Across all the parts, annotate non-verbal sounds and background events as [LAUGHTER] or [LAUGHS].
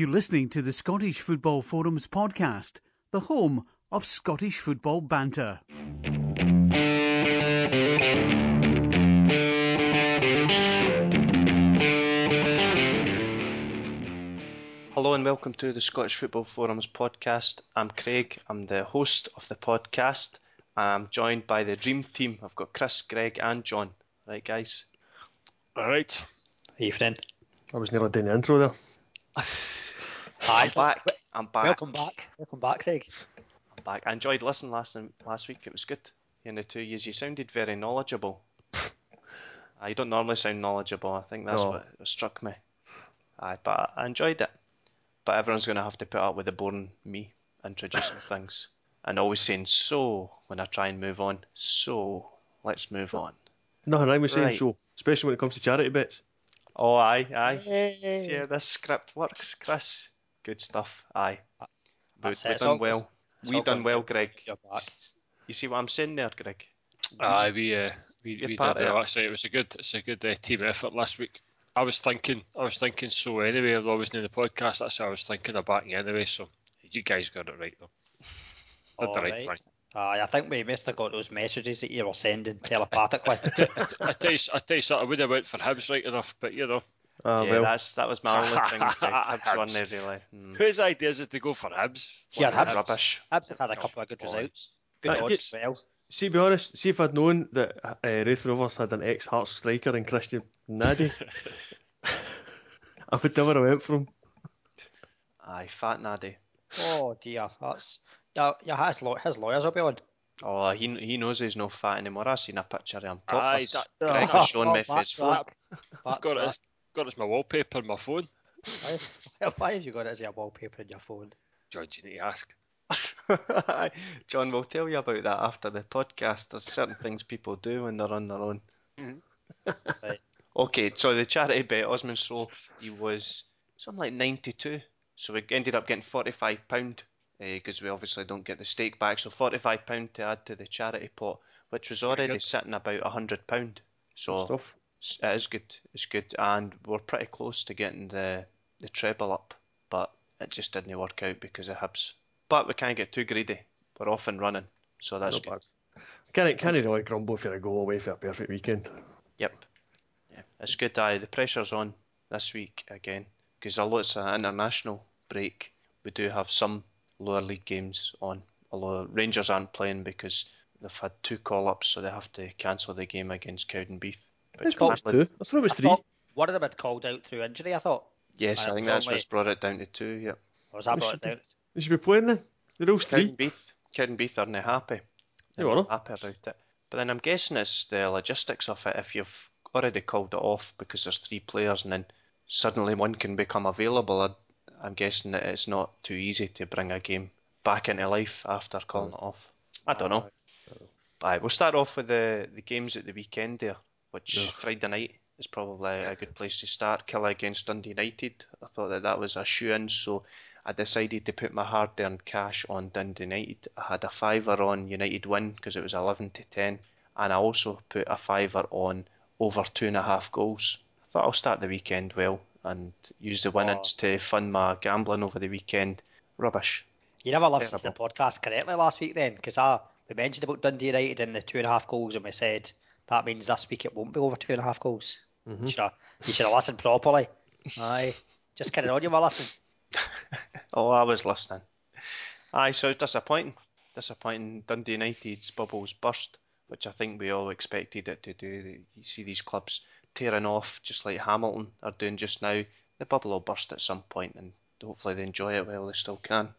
You're listening to the Scottish Football Forums podcast, the home of Scottish football banter. Hello and welcome to the Scottish Football Forums podcast. I'm Craig, I'm the host of the podcast. I'm joined by the dream team. I've got Chris, Greg, and John. Right, guys? Alright. Evening. I was nearly doing the intro there. [LAUGHS] Hi. I'm back. I'm back. Welcome back. Welcome back, Craig. I'm back. I enjoyed listening last last week. It was good. In the two years, you sounded very knowledgeable. [LAUGHS] I don't normally sound knowledgeable. I think that's No. what struck me. Aye, but I enjoyed it. But everyone's going to have to put up with the boring me introducing [LAUGHS] things and always saying so when I try and move on. So let's move on. No, Nothing wrong with saying Right. so, especially when it comes to charity bits. Oh, aye, aye. Hey. See how this script works, Chris. Good stuff. Aye. We, That's we it. It's done all- well. We all done gone well. Greg. You're back. You see what I'm saying there, Greg? Aye, we uh, we, You're we did well. it. Actually, it was a good it's a good uh, team effort last week. I was thinking I was thinking so anyway. Although I wasn't in the podcast, that's how I was thinking of backing anyway. So you guys got it right though. Did the right Alright. thing. Aye, I think we must have got those messages that you were sending telepathically. [LAUGHS] I tell you, I tell you something. I would have went for Hibs right enough, but you know, Ah, yeah, well, that's that was my only thing. Greg. Hibs won there, really. Mm. whose idea is it to go for Hibs? Yeah, What, Hibs. Rubbish. Hibs have had a couple of good Oh, results. Good Uh, odds as well. see, be honest, see if I'd known that uh, Raith Rovers had an ex Hearts striker in Christian Nadé, [LAUGHS] I would never have went for him. Aye, fat Naddy. Oh dear, that's yeah. Yeah, his, law- his lawyers will be on. Oh, he he knows he's no fat anymore. I seen a picture of him Aye, topless. that, Greg Oh, was showing me oh, for his that's phone. that. I've That's got it. That. as- Got it as my wallpaper on my phone. Why, [LAUGHS] why have you got it as your wallpaper in your phone? John, you need to ask. [LAUGHS] John, we'll tell you about that after the podcast. There's certain things people do when they're on their own. Right. Mm-hmm. [LAUGHS] Okay, so the charity bet, Osman Stroll, he was something like 92. So we ended up getting £45 because eh, we obviously don't get the stake back. So £45 to add to the charity pot, which was already sitting about £100. So Stuff. s- it is good. It's good. And we're pretty close to getting the, the treble up, but it just didn't work out because of Hibs. But we can't get too greedy. We're off and running. So that's Not good. bad. Can't, can't really grumble for a go away for a perfect weekend. Yep. Yeah, it's good. Aye, the pressure's on this week again because although it's an international break, we do have some lower league games on. Although Rangers aren't playing because they've had two call-ups, so they have to cancel the game against Cowdenbeath. It's Which called two. I thought it was I three. thought one of them had called out through injury. I thought, Yes, Aye, I think that's only- what's brought it down to two. Yep. or was that They brought should it down? They should be playing then. The rules three. Cowdenbeath, Cowdenbeath are not they happy. They They're were. not happy about it. But then I'm guessing it's the logistics of it. If you've already called it off because there's three players and then suddenly one can become available, I- I'm guessing that it's not too easy to bring a game back into life after calling it off. I don't know. Aye, we'll start off with the, the games at the weekend there, which Yeah. Friday night is probably a good place to start. Killie against Dundee United. I thought that that was a shoe in, so I decided to put my hard earned cash on Dundee United. I had a fiver on United win because it was 11 to 10, and I also put a fiver on over two and a half goals. I thought I'll start the weekend well and use the winnings to fund my gambling over the weekend. Rubbish. You never listened to the podcast correctly last week then, because I we mentioned about Dundee United and the two and a half goals, and we said that means this week it won't be over two and a half goals. Mhm. You should have you should have listened properly. Aye, [LAUGHS] just kidding on you were listening. [LAUGHS] Oh, I was listening. Aye, so disappointing. Disappointing. Dundee United's bubbles burst, which I think we all expected it to do. You see these clubs tearing off, just like Hamilton are doing just now. The bubble will burst at some point, and hopefully they enjoy it while they still can.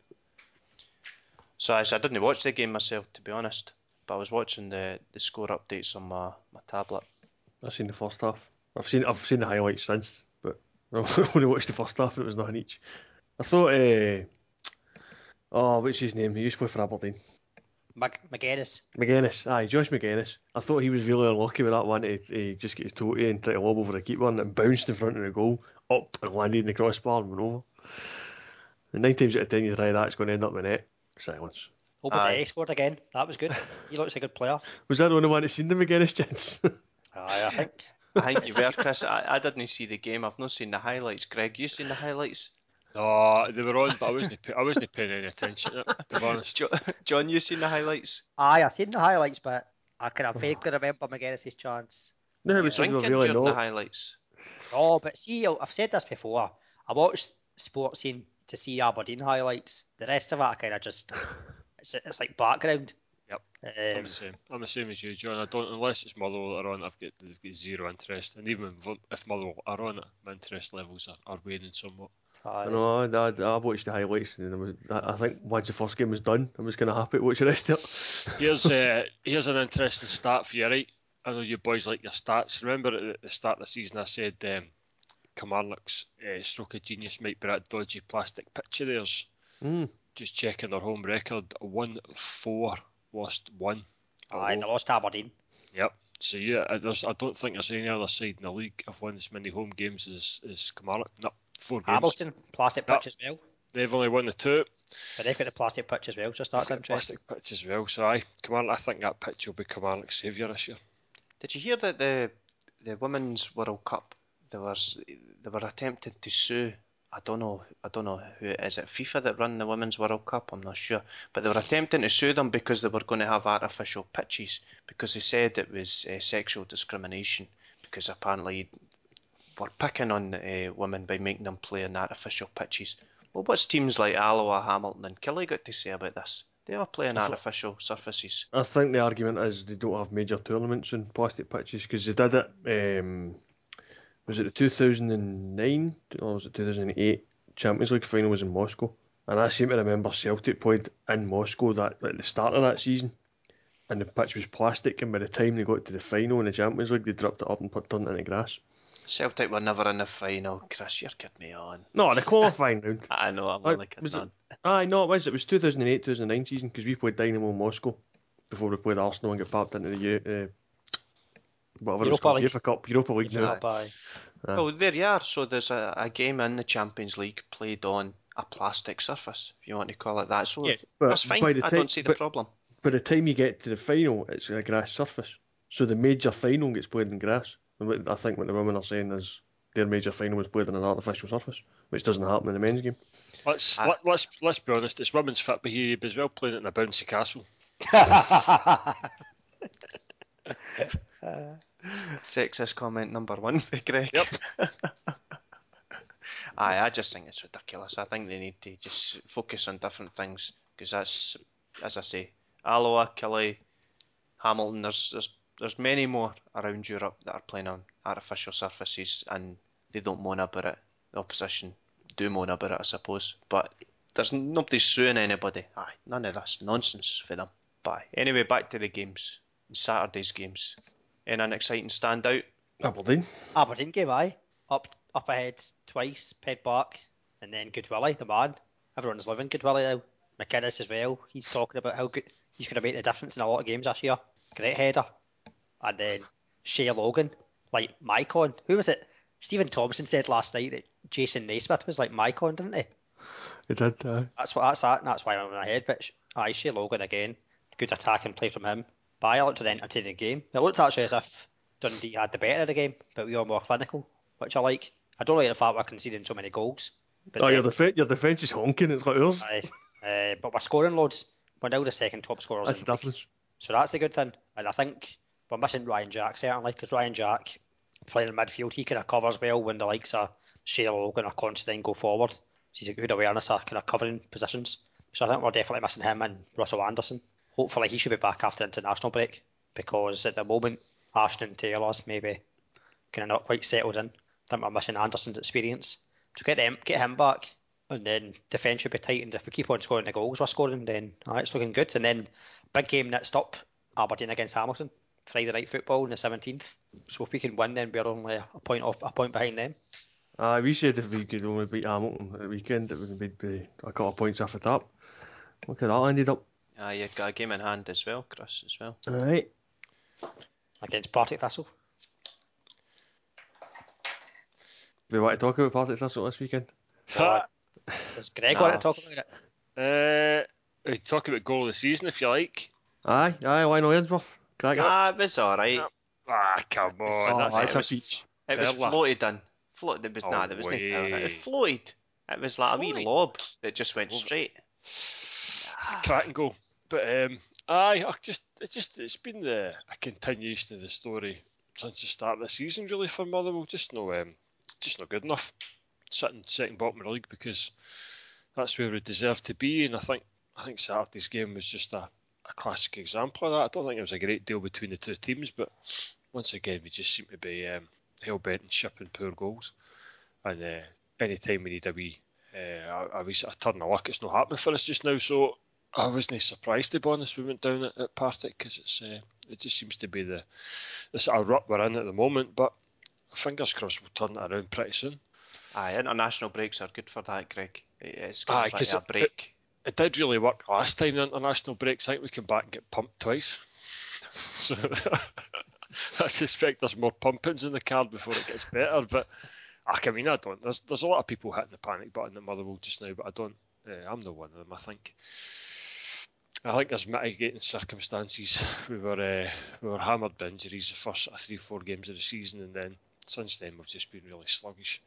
So I, so I didn't watch the game myself, to be honest, but I was watching the, the score updates on my tablet. I've seen the first half. I've seen I've seen the highlights since, but [LAUGHS] when I've only watched the first half and it was nothing each. I thought, uh, oh, what's his name? He used to play for Aberdeen. Mag- Magennis. Magennis, aye, Josh Magennis. I thought he was really unlucky with that one He, to just get his toe to and try to lob over the keeper and bounced in front of the goal, up and landed in the crossbar and went over. And nine times out of ten you try that, it's going to end up in the net. Silence. Obadeyi scored again. That was good. He looks a good player. [LAUGHS] Was that the only one that's seen the Magennis [LAUGHS] chance? Aye, I think. I think you were, Chris. I, I didn't see the game. I've not seen the highlights. Greg, you seen the highlights? No, they were on, but I wasn't. I wasn't paying any attention to be honest, Jo- John, you seen the highlights? Aye, I've seen the highlights, but I kind of vaguely remember Magennis's chance. No, it was something Drinking I really during the highlights. Oh, but see, I've said this before. I watched Sportscene to see Aberdeen highlights. The rest of it, I kind of just it's, it's like background. Yep. I'm Um, the same. I'm the same as you, John. I don't unless it's Motherwell that are on. I've got, they've got zero interest, and even if- if Motherwell are on it, my interest levels are, are waning somewhat. I aye. know, I, I, I watched the highlights and I, was, I, I think once the first game was done, I was kind of happy to watch the rest of it. [LAUGHS] Here's uh, here's an interesting stat for you, right? I know you boys like your stats. Remember at the start of the season, I said um, Kilmarnock's uh, stroke of genius might be that dodgy plastic pitch of theirs. Mm. Just checking their home record: one four, lost one. at Aye, they lost Aberdeen. Yep. So yeah, uh, there's, I don't think there's any other side in the league have won as many home games as as Kilmarnock. No, four games. Hamilton, plastic Yep. pitch as well. They've only won the two. But they've got the plastic pitch as well, just that's They've interesting. Plastic pitch as well. So I, Kilmarnock, I think that pitch will be Kilmarnock's saviour this year. Did you hear that the the women's World Cup there was they were attempting to sue I don't know I don't know who it is it FIFA that run the women's World Cup I'm not sure but they were attempting to sue them because they were going to have artificial pitches because they said it was uh, sexual discrimination because apparently we're picking on uh, women by making them play in artificial pitches. Well, what's teams like Alloa, Hamilton, and Killie got to say about this? They are playing thought- artificial surfaces. I think the argument is they don't have major tournaments on plastic pitches because they did it. Um, was it the 2009 or was it 2008 Champions League final was in Moscow? And I seem to remember Celtic played in Moscow that at the start of that season, and the pitch was plastic. And by the time they got to the final in the Champions League, they dropped it up and put turned it into grass. Celtic were never in the final. Chris, you're kidding me on. No, the qualifying round. [LAUGHS] I know, I'm only kidding on. Aye, no, it was. It was 2008 2009 season because we played Dynamo Moscow before we played Arsenal and got popped into the uh, whatever it's Europa called, League. UEFA Cup, Europa League. now. Up, aye. Aye. Well, there you are. So there's a, a game in the Champions League played on a plastic surface, if you want to call it that. So Yeah, that's fine. I time- don't see the but- problem. By the time you get to the final, it's a grass surface. So the major final gets played in grass. And I think what the women are saying is their major final was played on an artificial surface, which doesn't happen in the men's game. Let's Ah. let, let's let's be honest. It's women's fit behaviour as well playing it in a bouncy castle. [LAUGHS] [LAUGHS] [LAUGHS] Sexist comment number one for Greg. Yep. [LAUGHS] Aye, I just think it's ridiculous. I think they need to just focus on different things because that's, as I say, Alloa, Killie, Hamilton. There's there's there's many more around Europe that are playing on artificial surfaces and they don't moan about it. The opposition do moan about it, I suppose, but there's nobody suing anybody. Aye, none of this nonsense for them. But anyway, back to the games. Saturday's games. Any an exciting standout? Aberdeen. Aberdeen game, aye. Up up ahead twice, head back, and then Goodwillie, the man. Everyone's loving Goodwillie now. McInnes as well. He's talking about how good he's going to make the difference in a lot of games this year. Great header. And then Shay Logan, like Maicon. Who was it? Stephen Thompson said last night that Jason Naismith was like Maicon, didn't he? It did. Uh, That's what that's that. And that's why I'm in my head. But sh- aye, Shay Logan again. Good attack and play from him. But I looked at the entertaining game. It looked actually as if Dundee had the better of the game, but we were more clinical, which I like. I don't like the fact we're conceding so many goals. But oh, then- your, def- your defence is honking. It's like ours. aye, uh, but we're scoring loads. We're now the second top scorers. That's in the difference. So that's the good thing. And I think we're missing Ryan Jack certainly because Ryan Jack playing in midfield, he kind of covers well when the likes of Shay Logan or Considine go forward. So He's a good awareness of kind of covering positions. So I think we're definitely missing him and Russell Anderson. Hopefully he should be back after international break because at the moment Ashton and Taylor's maybe kind of not quite settled in. I think we're missing Anderson's experience. So get them, get him back, and then defence should be tightened. If we keep on scoring the goals we're scoring, then right, it's looking good. And then big game next up, Aberdeen against Hamilton, Friday night football on the seventeenth. So if we can win, then we're only a point off, a point behind them. Uh, we said if we could only beat Hamilton at the weekend, it would be be a couple of points off the top. Look at that ended up. Aye, you got a game in hand as well, Chris, as well. Alright. against Partick Thistle. We want to talk about Partick Thistle this weekend. Uh, Does Greg want to talk about it? Uh, we talk about goal of the season if you like. Aye, aye, why no Edgeworth? Crack it. Ah, it was alright. Ah, come on. Oh, that's that's it a was- peach. It was Bella. floated in. Floated, there was, Oh, nah, there was no power it. It way. floated It was like a wee lob that just went Lob. straight. cracking goal. But um, aye, I just it just it's been the a continuation of the story since the start of the season really for Motherwell. Just no um, just not good enough. Sitting second bottom of the league because that's where we deserve to be, and I think I think Saturday's game was just a, a classic example of that. I don't think it was a great deal between the two teams, but once again we just seem to be um, hell bent and shipping poor goals. And uh, any time we need a wee uh, a, a wee sort of turn of luck, it's not happening for us just now. So I wasn't surprised to be honest. We went down at, at Partick because it's uh, it just seems to be the the sort of rut we're in at the moment. But fingers crossed we'll turn it around pretty soon. Aye, international breaks are good for that, Greg. It's kind Aye, a it- break. It did really work last time the international breaks. I think we came back and get pumped twice. [LAUGHS] So [LAUGHS] I suspect there's more pumpings in the card before it gets better. But I mean, I don't. There's there's a lot of people hitting the panic button at Motherwell just now, but I don't. Uh, I'm not one of them. I think. I think there's mitigating circumstances. We were uh, we were hammered by injuries the first three four games of the season, and then since then we've just been really sluggish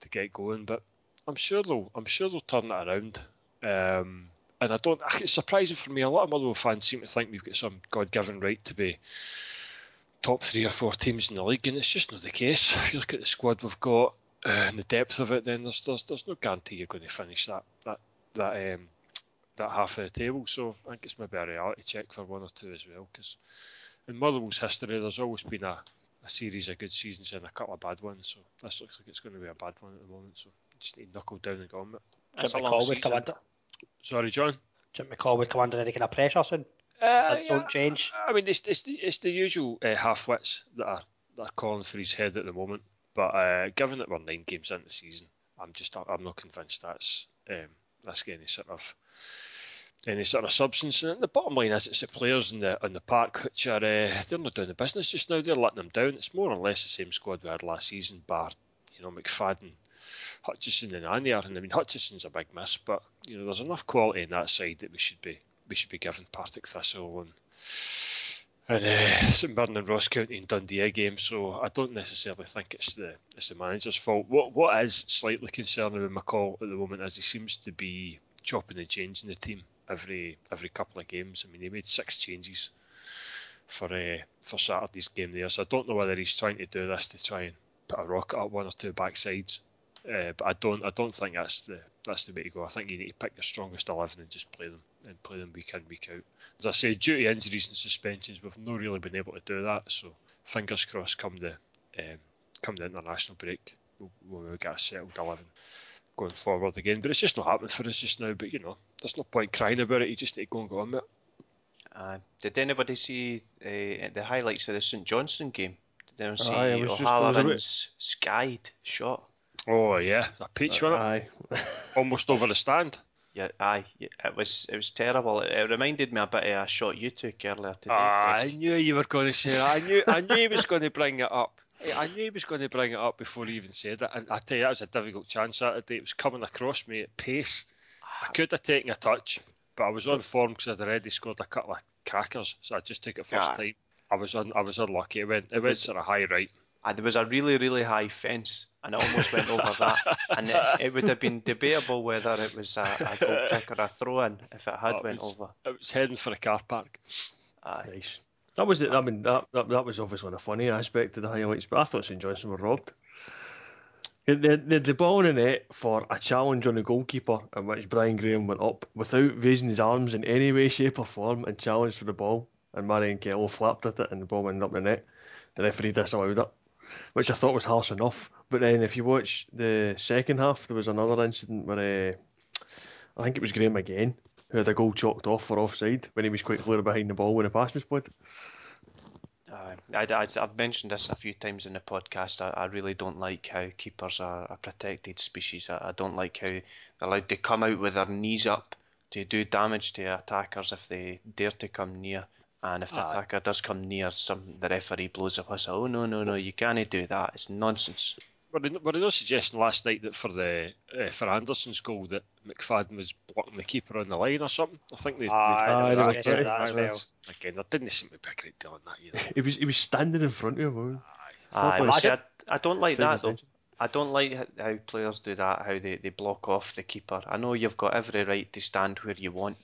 to get going. But I'm sure they'll I'm sure they'll turn it around. Um, and I don't. It's surprising for me. A lot of Motherwell fans seem to think we've got some God-given right to be top three or four teams in the league, and it's just not the case. If you look at the squad we've got uh, and the depth of it, then there's there's, there's no guarantee you're going to finish that that that um, that half of the table. So I think it's maybe a reality check for one or two as well. Because in Motherwell's history, there's always been a, a series of good seasons and a couple of bad ones. So this looks like it's going to be a bad one at the moment. So just need to knuckle down and go on it. That's Jim McCall would come under. Sorry, John. Jim McCall would come under any kind of pressure soon. Uh, Things don't change. I mean, it's, it's the it's the usual uh, half wits that are that are calling for his head at the moment. But uh, given that we're nine games into the season, I'm just I'm not convinced that's um, that's got any sort of any sort of substance. And the bottom line is, it's the players in the on the park which are uh, they're not doing the business just now. They're letting them down. It's more or less the same squad we had last season, bar you know McFadden, Hutchison, and Anier. And I mean Hutchison's a big miss, but you know there's enough quality in that side that we should be we should be giving Partick Thistle and and uh, St Mirren and Ross County and Dundee a game. So I don't necessarily think it's the it's the manager's fault. What what is slightly concerning with McCall at the moment is he seems to be chopping and changing the team every every couple of games. I mean he made six changes for uh, for Saturday's game there. So I don't know whether he's trying to do this to try and put a rocket up one or two backsides. Uh, but I don't I don't think that's the that's the way to go. I think you need to pick the strongest eleven and just play them and play them week in week out. As I say, due to injuries and suspensions, we've not really been able to do that. So fingers crossed, come the um, come the international break, we'll, we'll get a settled eleven going forward again. But it's just not happening for us just now. But you know, there's no point crying about it. You just need to go and go on with it. Uh, did anybody see uh, the highlights of the St Johnstone game? Did anyone see Aye, I was just- I was a bit- O'Halloran's skied shot? Oh yeah, a peach one, Aye. [LAUGHS] almost over the stand. Yeah, aye, it was it was terrible. It, it reminded me a bit of a shot you took earlier today. Ah, I knew you were going to say that. I knew I knew he was going to bring it up. I knew he was going to bring it up before he even said it. And I tell you, that was a difficult chance Saturday. It was coming across me at pace. I could have taken a touch, but I was on form because I'd already scored a couple of crackers, so I just took it first Ah. time. I was un, I was unlucky. It went it went sort of high right. Ah, there was a really really high fence, and it almost went over [LAUGHS] that. And it, it would have been debatable whether it was a, a goal kick or a throw in if it had Oh, it went was- over. It was heading for a car park. Aye. Nice. That was the, I mean that, that that was obviously a funny aspect of the highlights, but I thought St Johnstone were robbed. They they the ball in the net for a challenge on the goalkeeper, in which Brian Graham went up without raising his arms in any way, shape, or form and challenged for the ball. And Marian Kello flapped at it, and the ball went up the net. The referee disallowed it, which I thought was harsh enough. But then, if you watch the second half, there was another incident where uh, I think it was Graham again who had a goal chalked off for offside when he was quite clear behind the ball when the pass was played. Aye. I, I, I've mentioned this a few times in the podcast. I, I really don't like how keepers are a protected species. I, I don't like how they're allowed to come out with their knees up to do damage to attackers if they dare to come near. And if the Aye. attacker does come near, some the referee blows a whistle. Oh no no no! You can't do that. It's nonsense. Were there, were there no suggestion last night that for the uh, for Anderson's goal that McFadden was blocking the keeper on the line or something? I think they. Aye, they, there they- suggestion that as well. Again, there didn't seem to be a great deal on that either. [LAUGHS] He was he was standing in front of him. Aye, play. well, see, I, I don't like that though. I don't like how players do that, how they, they block off the keeper. I know you've got every right to stand where you want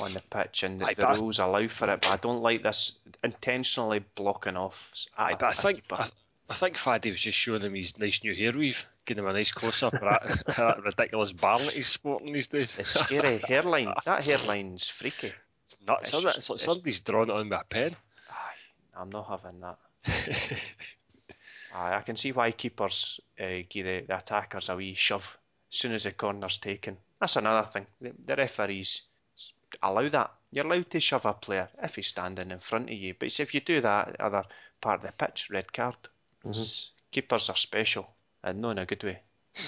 on the pitch and the, Aye, the rules allow for it, but I don't like this intentionally blocking off. Aye, a- but I a think keeper. I, I think Faddy was just showing him his nice new hair weave, giving him a nice close up of that, [LAUGHS] that ridiculous barn that he's sporting these days. Scary [LAUGHS] hairline. That hairline's freaky. nuts, it's isn't it? just- It's like it's- somebody's drawn it on with a pen. Aye, I'm not having that. [LAUGHS] Aye, I can see why keepers uh, give the, the attackers a wee shove as soon as the corner's taken. That's another thing. The, the referees allow that. You're allowed to shove a player if he's standing in front of you. But if you do that other part of the pitch, red card. S- Keepers are special and not in a good way. [LAUGHS]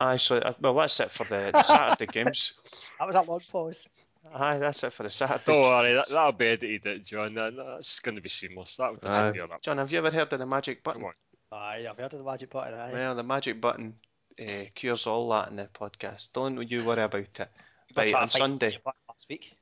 Aye, so uh, well that's it for the, the Saturday [LAUGHS] games. That was a long pause. Aye, that's it for the Saturday. Don't worry, that, that'll be edited, John. That, that's going to be seamless. That would Aye. disappear. That. John, have you ever heard of the magic button? Come on. Aye, I've heard of the magic button. Aye. Well, the magic button uh, cures all that in the podcast. Don't you worry about it. You Right, on to find the Sunday. magic last week.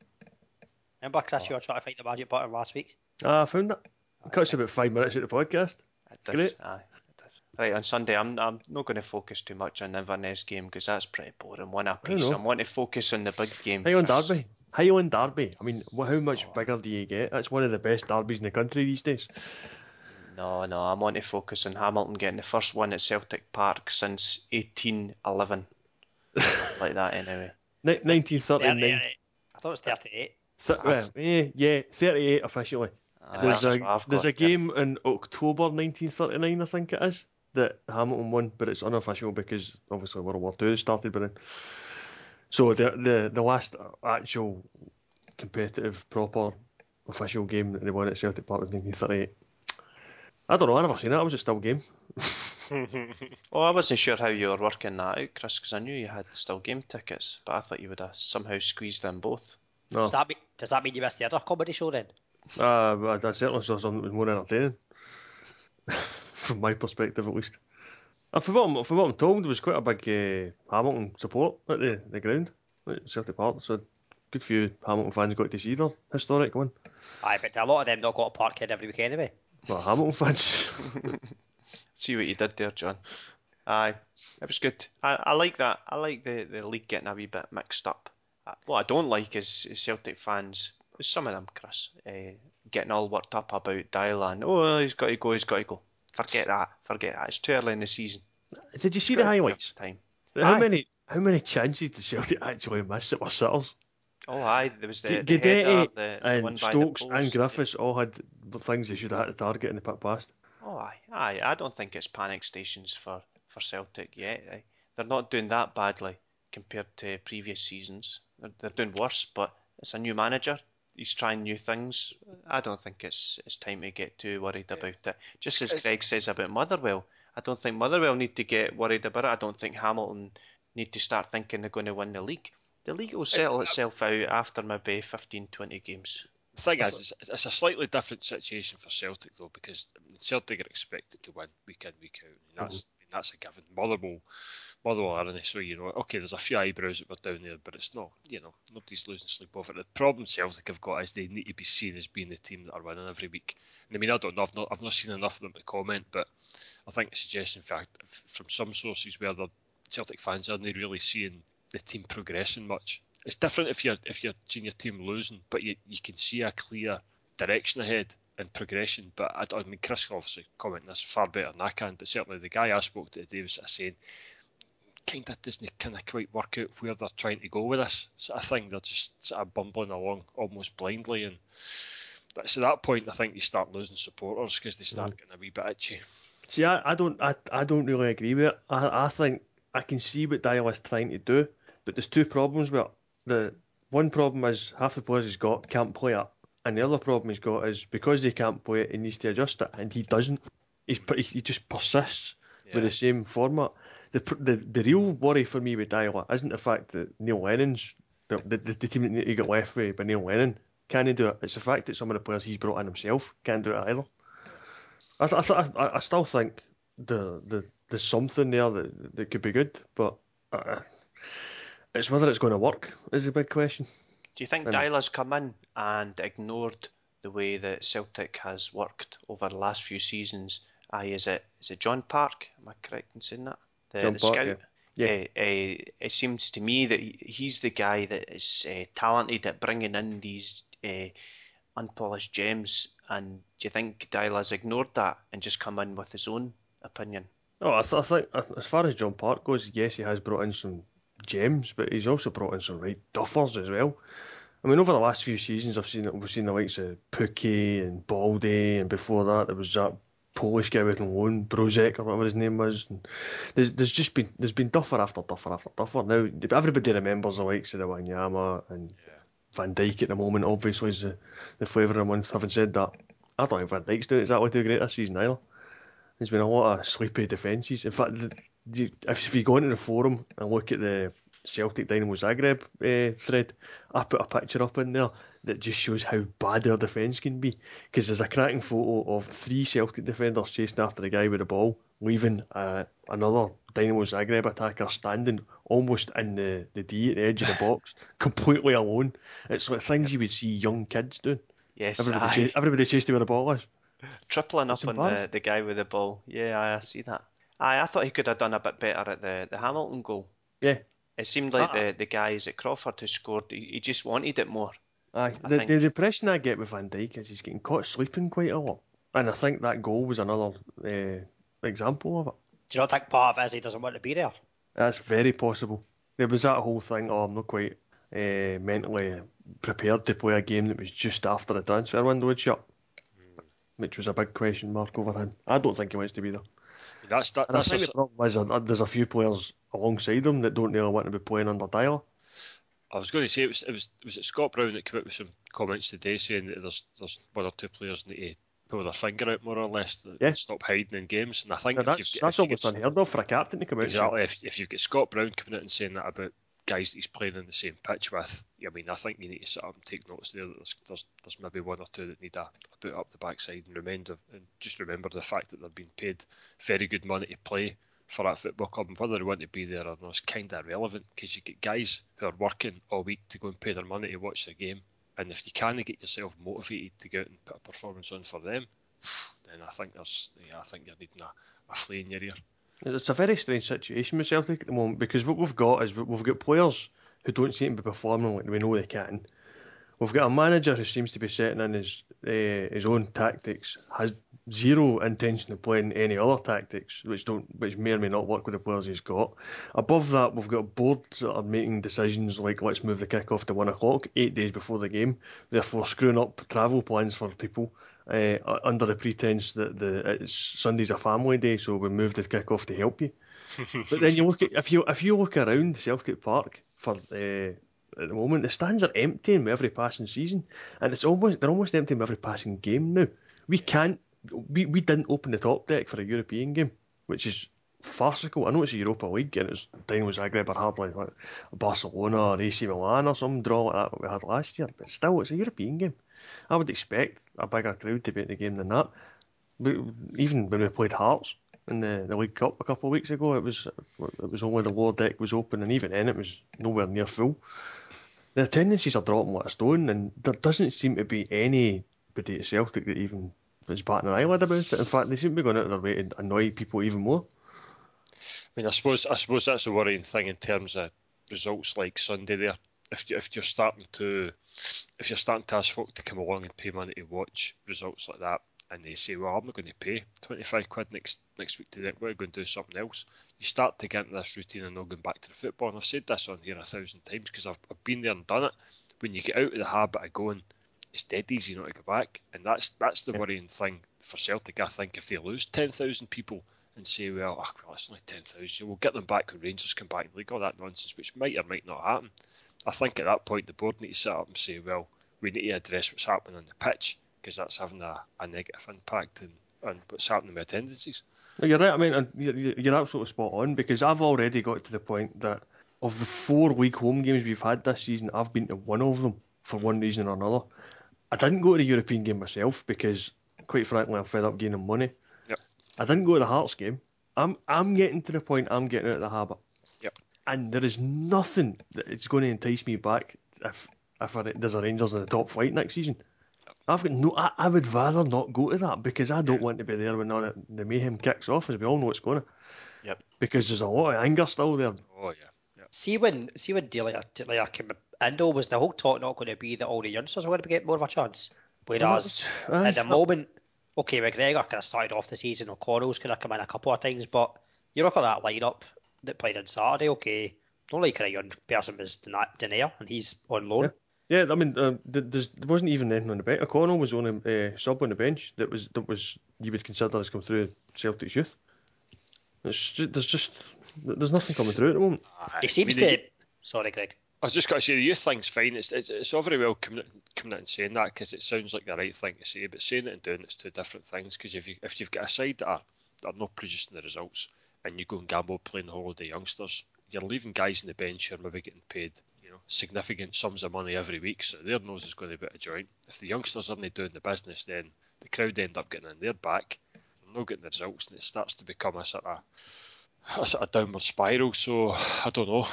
Remember, Chris, you were trying to find the magic button last week. Ah, I found it. It cuts about five minutes of the podcast. It does, Great. Aye, it does. Right, on Sunday, I'm I'm not going to focus too much on the Inverness game because that's pretty boring. One apiece. know. I want to focus on the big game. Highland first. Derby. Highland Derby. I mean, how much oh. bigger do you get? That's one of the best derbies in the country these days. No, no, I'm want to focus on Hamilton getting the first one at Celtic Park since 1811. like that, anyway. [LAUGHS] Ni- 1939. I thought it was 38. Th- well, yeah, yeah, 38 officially. Aye, There's a there's a got, yeah. game in October 1939, I think it is, that Hamilton won, but it's unofficial because obviously World War Two started by then. So the the the last actual competitive, proper, official game that they won at Celtic Park was 1938. I don't know. I never seen it. I was at still game. [LAUGHS] Oh, I wasn't sure how you were working that out, Chris, because I knew you had still game tickets, but I thought you would have somehow squeezed in both. No, Does that mean, does that mean you missed the other comedy show then? Uh, but I certainly saw something that was more entertaining, [LAUGHS] from my perspective at least. Uh, for what, I'm, for what I'm told, there was quite a big uh, Hamilton support at the, the ground at Celtic Park, so good few Hamilton fans got to see their historic one. Aye, but a lot of them not got a Parkhead every week anyway. Well, Hamilton fans. [LAUGHS] See what you did there, John. Aye, it was good. I, I like that. I like the, the league getting a wee bit mixed up. Uh, What I don't like is, is Celtic fans, some of them, Chris, uh, getting all worked up about Deila. Oh, he's got to go, he's got to go. Forget that. Forget that. It's too early in the season. Did you see the highlights? Time. How Aye. many how many chances did Celtic actually miss that were sitters? Oh, aye, there was the, the header, the, the and by the Stokes and. Griffiths all had things they should have had to target and they put past. Oh, aye, aye. I don't think it's panic stations for, for Celtic yet. eh. They're not doing that badly compared to previous seasons. They're, they're doing worse, but it's a new manager. He's trying new things. I don't think it's it's time to get too worried about it. Just as Greg says about Motherwell, I don't think Motherwell need to get worried about it. I don't think Hamilton need to start thinking they're going to win the league. The league will settle uh, itself out after maybe 15, 20 games. The thing is, it's, it's a slightly different situation for Celtic though, because Celtic are expected to win week in week out, and mm-hmm. that's I mean, that's a given. Motherwell, Motherwell are in it, so you know, okay, there's a few eyebrows that were down there, but it's not, you know, nobody's losing sleep over it. The problem Celtic have got is they need to be seen as being the team that are winning every week. And I mean, I don't know, I've not, I've not seen enough of them to comment, but I think the suggestion, in fact, from some sources where the Celtic fans aren't really seeing the team progressing much. It's different if you're if you're seeing your team losing, but you, you can see a clear direction ahead and progression. But I, I mean, Chris can obviously comment this far better than I can. But certainly the guy I spoke to today was saying, kind of doesn't kind of quite work out where they're trying to go with this sort of thing. They're just sort of bumbling along almost blindly, and that's at that point I think you start losing supporters because they start mm-hmm. getting a wee bit itchy. See, I, I don't I, I don't really agree with it. I, I think I can see what Deila is trying to do, but there's two problems with it. The one problem is half the players he's got can't play it, and the other problem he's got is because they can't play it, he needs to adjust it, and he doesn't. He's he just persists with the same format. The, the the real worry for me with Deila isn't the fact that Neil Lennon's the, the, the team that he got left with by Neil Lennon can he do it. It's the fact that some of the players he's brought in himself can't do it either. I, I, th- I, I still think the, the there's something there that, that could be good, but uh, it's whether it's going to work is a big question. Do you think I. Deila's come in and ignored the way that Celtic has worked over the last few seasons Aye, is it is it John Park? Am I correct in saying that? The, John the Park, scout. yeah. Uh, uh, it seems to me that he's the guy that is uh, talented at bringing in these uh, unpolished gems. And do you think Deila's ignored that and just come in with his own opinion? Oh, I, th- I think as far as John Park goes, yes, he has brought in some gems, but he's also brought in some right duffers as well. I mean, over the last few seasons, I've seen we've seen the likes of Pukki and Balde, and before that there was that Polish guy with loan, Brozek or whatever his name was. And there's there's just been there's been duffer after duffer after duffer. Now everybody remembers the likes of the Wanyama and Van Dijk at the moment. Obviously, is the, the flavour of the month. Having said that, I don't think Van Dijk's doing exactly too great this season either. There's been a lot of sleepy defences. In fact, if you go into the forum and look at the Celtic Dynamo Zagreb uh, thread, I put a picture up in there that just shows how bad their defence can be. Because there's a cracking photo of three Celtic defenders chasing after a guy with a ball, leaving uh, another Dynamo Zagreb attacker standing almost in the, the D at the edge of the box, [LAUGHS] completely alone. It's like things you would see young kids doing. Yes, Everybody, aye. chase, everybody chasing where the ball is. tripling up on the, the guy with the ball. Yeah, aye, I see that. Aye, I thought he could have done a bit better at the, the Hamilton goal. Yeah. It seemed like Ah. the, the guys at Crawford who scored, he, he just wanted it more. Aye, the, the impression I get with Van Dijk is he's getting caught sleeping quite a lot, and I think that goal was another uh, example of it. Do you not think part of it is he doesn't want to be there? That's very possible. There was that whole thing. Oh, I'm not quite uh, mentally prepared to play a game that was just after the transfer window had shut, which was a big question mark over him. I don't think he wants to be there. That's that. And I That's think the problem is uh, there's a few players alongside him that don't really want to be playing under Deila. I was going to say it was it was was it Scott Brown that came out with some comments today saying that there's there's one or two players need to pull their finger out more or less that Yeah. stop hiding in games. And I think that's that's almost unheard of for a captain to come out. exactly if, if you've got Scott Brown coming out and saying that about guys that he's playing on the same pitch with, I mean I think you need to sit up and take notes there that there's there's, there's maybe one or two that need a, a boot up the backside and remember and just remember the fact that they're being paid very good money to play for that football club and whether they want to be there or not is kind of irrelevant because you get guys who are working all week to go and pay their money to watch the game and if you can get yourself motivated to go out and put a performance on for them [SIGHS] then I think there's yeah, I think you're needing a, a flea in your ear It's a very strange situation with Celtic at the moment because what we've got is we- we've got players who don't seem to be performing like we know they can. We've got a manager who seems to be setting in his uh, his own tactics, has zero intention of playing any other tactics, which don't which may or may not work with the players he's got. Above that, we've got boards that are making decisions like let's move the kick off to one o'clock, eight days before the game, therefore screwing up travel plans for people uh, under the pretense that the it's Sunday's a family day, so we moved the kick off to help you. [LAUGHS] but then you look at if you if you look around Celtic Park for uh, at the moment, the stands are emptying with every passing season, and it's almost they're almost emptying with every passing game now. We can't we, we didn't open the top deck for a European game, which is farcical. I know it's a Europa League and it's Dynamo Zagreb or hardly like Barcelona or AC Milan or some draw like that we had last year, but still it's a European game. I would expect a bigger crowd to be at the game than that. But even when we played Hearts in the, the League Cup a couple of weeks ago, it was it was only the lower deck was open, and even then it was nowhere near full. The attendances are dropping like a stone, and there doesn't seem to be anybody at Celtic that even is batting an eyelid about it. In fact, they seem to be going out of their way to annoy people even more. I mean, I suppose I suppose that's a worrying thing in terms of results like Sunday. There, if you, if you're starting to if you're starting to ask folk to come along and pay money to watch results like that, and they say, "Well, I'm not going to pay 25 quid next next week to that. We're going to do something else." You start to get into this routine and not going back to the football. And I've said this on here a thousand times because I've, I've been there and done it. When you get out of the habit of going, it's dead easy not to go back, and that's that's the worrying thing for Celtic. I think if they lose 10,000 people and say, well, oh, well, it's only 10,000, we'll get them back when Rangers come back in the league, all that nonsense, which might or might not happen. I think at that point the board need to sit up and say, well, we need to address what's happening on the pitch because that's having a, a negative impact on, on what's happening with attendances. You're right. I mean, you're you're absolutely spot on because I've already got to the point that of the four league home games we've had this season, I've been to one of them for one reason or another. I didn't go to the European game myself because, quite frankly, I'm fed up gaining money. Yep. I didn't go to the Hearts game. I'm I'm getting to the point I'm getting out of the habit. Yep. And there is nothing that it's going to entice me back if if there's a Rangers in the top flight next season. I've got no. I, I would rather not go to that because I don't want to be there when all the, the mayhem kicks off, as we all know it's going to. Yep. Because there's a lot of anger still there. Oh yeah, yeah. See when see when Deila, Deila came in, though, was the whole talk not going to be that all the youngsters were going to get more of a chance? Whereas Aye, at the aye. moment, okay, McGregor kind of started off the season, O'Connell's kind of come in a couple of times, but you look at that lineup that played on Saturday, okay, the only kind of young person was Dena- Denayer, and he's on loan. Yeah, I mean, uh, there's, there wasn't even anything on the bench. O'Connell was on a uh, sub on the bench that was that was you would consider has come through Celtic's youth. It's ju- there's just there's nothing coming through at the moment. He seems I mean, to. Sorry, Greg. I was just got to say the youth thing's fine. It's it's, it's all very well coming coming out and saying that because it sounds like the right thing to say, but saying it and doing it's two different things. Because if you if you've got a side that are, that are not producing the results, and you go and gamble playing the holiday youngsters, you're leaving guys on the bench who are maybe getting paid, you know, significant sums of money every week, so their nose is going to be a joint. If the youngsters aren't doing the business, then the crowd end up getting in their back, they're not getting the results, and it starts to become a sort of a sort of downward spiral. So I don't know.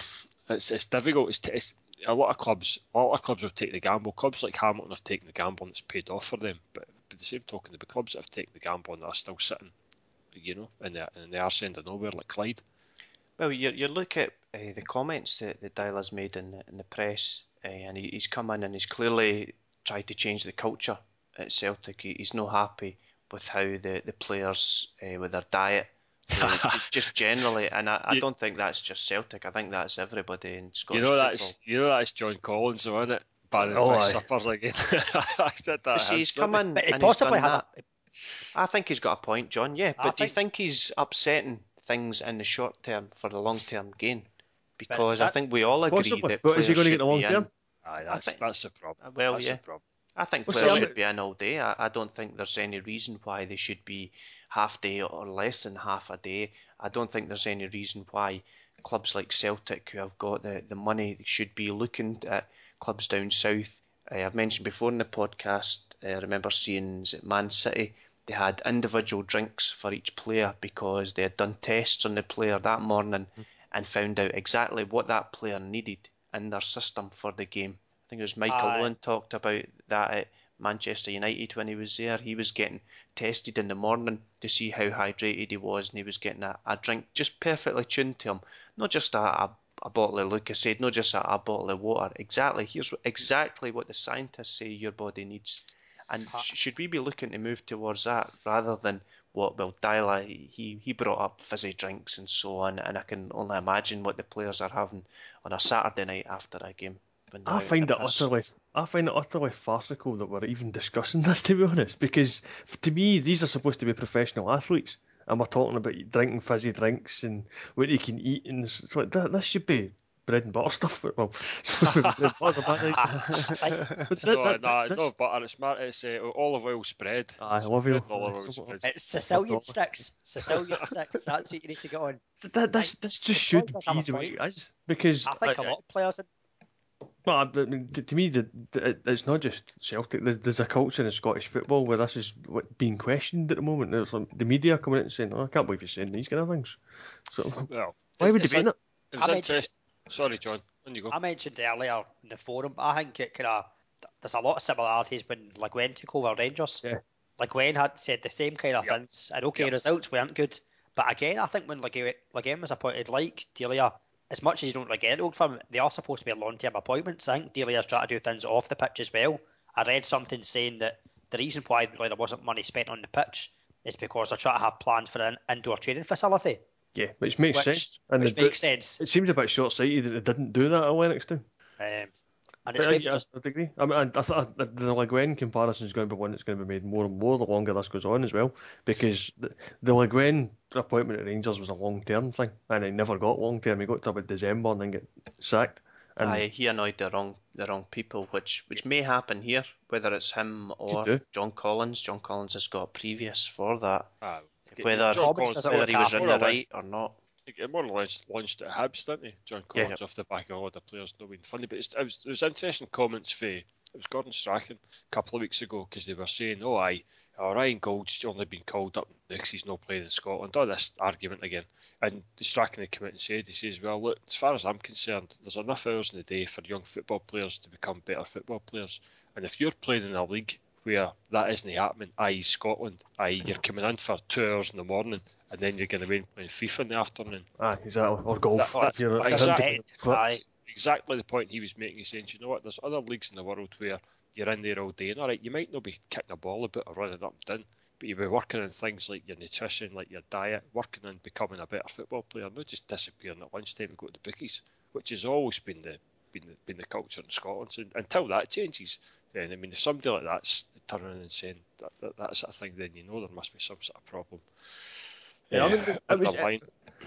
It's it's difficult. It's, it's a lot of clubs. A lot of clubs will take the gamble. Clubs like Hamilton have taken the gamble and it's paid off for them. But the same token, the clubs that have taken the gamble and are still sitting, you know, in the in the arse end of nowhere, like Clyde. Well, you you look at uh, the comments that, that Deila's made in the, in the press, uh, and he, he's come in and he's clearly tried to change the culture at Celtic. He, he's not happy with how the, the players, uh, with their diet, [LAUGHS] just generally, and I, I You- don't think that's just Celtic. I think that's everybody in Scottish you know football. that's you know that's John Collins, though, isn't it? Banning Oh, fish aye. suppers again. [LAUGHS] I did that. See, he's come in But he and he's possibly done has that. a. I think he's got a point, John. Yeah, I but do you think- think he's upsetting things in the short term for the long term gain? Because I think we all agree Possibly, that but is he players going to should get the long be in. term? Aye, that's think- that's the problem. Uh, well, that's yeah. the problem. I think What's players the should other- be in all day. I, I don't think there's any reason why they should be half day or less than half a day. I don't think there's any reason why clubs like Celtic, who have got the, the money, should be looking at clubs down south. Uh, I've mentioned before in the podcast, uh, I remember seeing is Man City, they had individual drinks for each player because they had done tests on the player that morning mm. and found out exactly what that player needed in their system for the game. I think it was Michael Aye. Owen talked about that at Manchester United when he was there. He was getting tested in the morning to see how hydrated he was, and he was getting a, a drink just perfectly tuned to him. Not just a, a, a bottle of Lucozade, not just a, a bottle of water. Exactly. Here's exactly what the scientists say your body needs. And sh- should we be looking to move towards that rather than what? Well, Deila he he brought up fizzy drinks and so on, and I can only imagine what the players are having on a Saturday night after a game. I find it piss. utterly, I find it utterly farcical that we're even discussing [LAUGHS] this. To be honest, because to me these are supposed to be professional athletes, and we're talking about drinking fizzy drinks and what you can eat, and like, that, this should be bread and butter stuff. Well, [LAUGHS] [LAUGHS] bread and butter's a bad idea. But that- [LAUGHS] No, that- no, that's- no butter. It's, mar- it's uh, olive oil spread. Aye, It's olive oil. olive oil spread. It's Sicilian sticks. Sicilian sticks. That's what you need to get on. That, this, this just the should point does have be the way it is because I think I- a lot of players. Well, I mean, to, to me, the, the, it's not just Celtic. There's, there's a culture in Scottish football where this is what, being questioned at the moment. There's like, the media coming out and saying, "Oh, I can't believe you're saying these kind of things." So Well, why would they it's be in it? It was I mentioned- interesting. Sorry, John. On you go. I mentioned earlier in the forum, I think it kind of there's a lot of similarities when Le Guen took over Rangers. Yeah. Le Guen had said the same kind of Yep. things, and okay, Yep. results weren't good. But again, I think when Le Guen Le Guen was appointed, like Deila, as much as you don't like it from him, they are supposed to be long-term appointments. I think Deila's trying to do things off the pitch as well. I read something saying that the reason why there wasn't money spent on the pitch is because they're trying to have plans for an indoor training facility, Yeah, which makes which, sense. And which the- makes sense. it seems a bit short-sighted that they didn't do that at Lennoxtown. Um, and it's I, just I agree. I mean, I, I thought the Le Guen comparison is going to be one that's going to be made more and more the longer this goes on as well, because the, the Le Guen appointment at Rangers was a long-term thing, and he never got long-term. He got to about December and then get sacked. And Aye, he annoyed the wrong the wrong people, which which may happen here, whether it's him or. John Collins. John Collins has got a previous for that, whether John Collins Collins, doesn't whether he was in the right eh? or not. He more or less launched at Hibs, didn't he? John Collins off the back of all the players not being funny. But it's, it, was, it was interesting comments for it was Gordon Strachan a couple of weeks ago because they were saying, oh, aye, oh, Ryan Gauld's only been called up because he's not playing in Scotland. All this argument again. And Strachan had come out and said, he says, well, look, as far as I'm concerned, there's enough hours in the day for young football players to become better football players. And if you're playing in a league where that isn't happening, i.e. Scotland, i.e. you're coming in for two hours in the morning and then you're going to and playing FIFA in the afternoon. Aye, exactly. Or golf. That- if you're that- if that's you're it. into foot. Aye. Exactly the point he was making. He's saying, you know what? There's other leagues in the world where you're in there all day, and all right, you might not be kicking a ball about or running up and down, but you'll be working on things like your nutrition, like your diet, working on becoming a better football player, not just disappearing at lunchtime and go to the bookies, which has always been the been the, been the culture in Scotland. So until that changes, then I mean, if somebody like that's turning and saying that, that, that sort of thing, then you know there must be some sort of problem. Yeah, I mean, it was- underlying.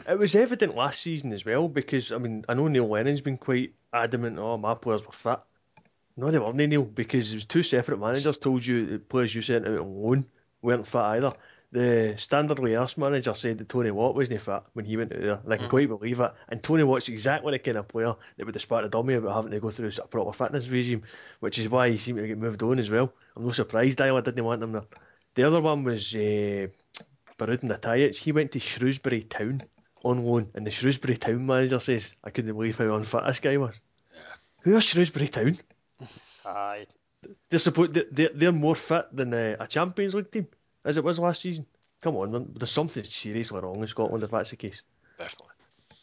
It was evident last season as well because I mean I know Neil Lennon's been quite adamant. Oh, my players were fit. No, they weren't, Neil, because it was two separate managers told you the players you sent out on loan weren't fit either. The Standard Liège manager said that Tony Watt wasn't fit when he went out there, and I can quite believe it. And Tony Watt's exactly the kind of player that would have sparked a dummy about having to go through a proper fitness regime, which is why he seemed to get moved on as well. I'm no surprised Deila didn't want him there. The other one was uh, Bahrudin Atajić. He went to Shrewsbury Town on loan, and the Shrewsbury Town manager says, I couldn't believe how unfit this guy was. Who are Shrewsbury Town? Aye. They're, supposed, they're- they're, they're more fit than uh, a Champions League team, as it was last season. Come on, there's something seriously wrong in Scotland if that's the case. Definitely.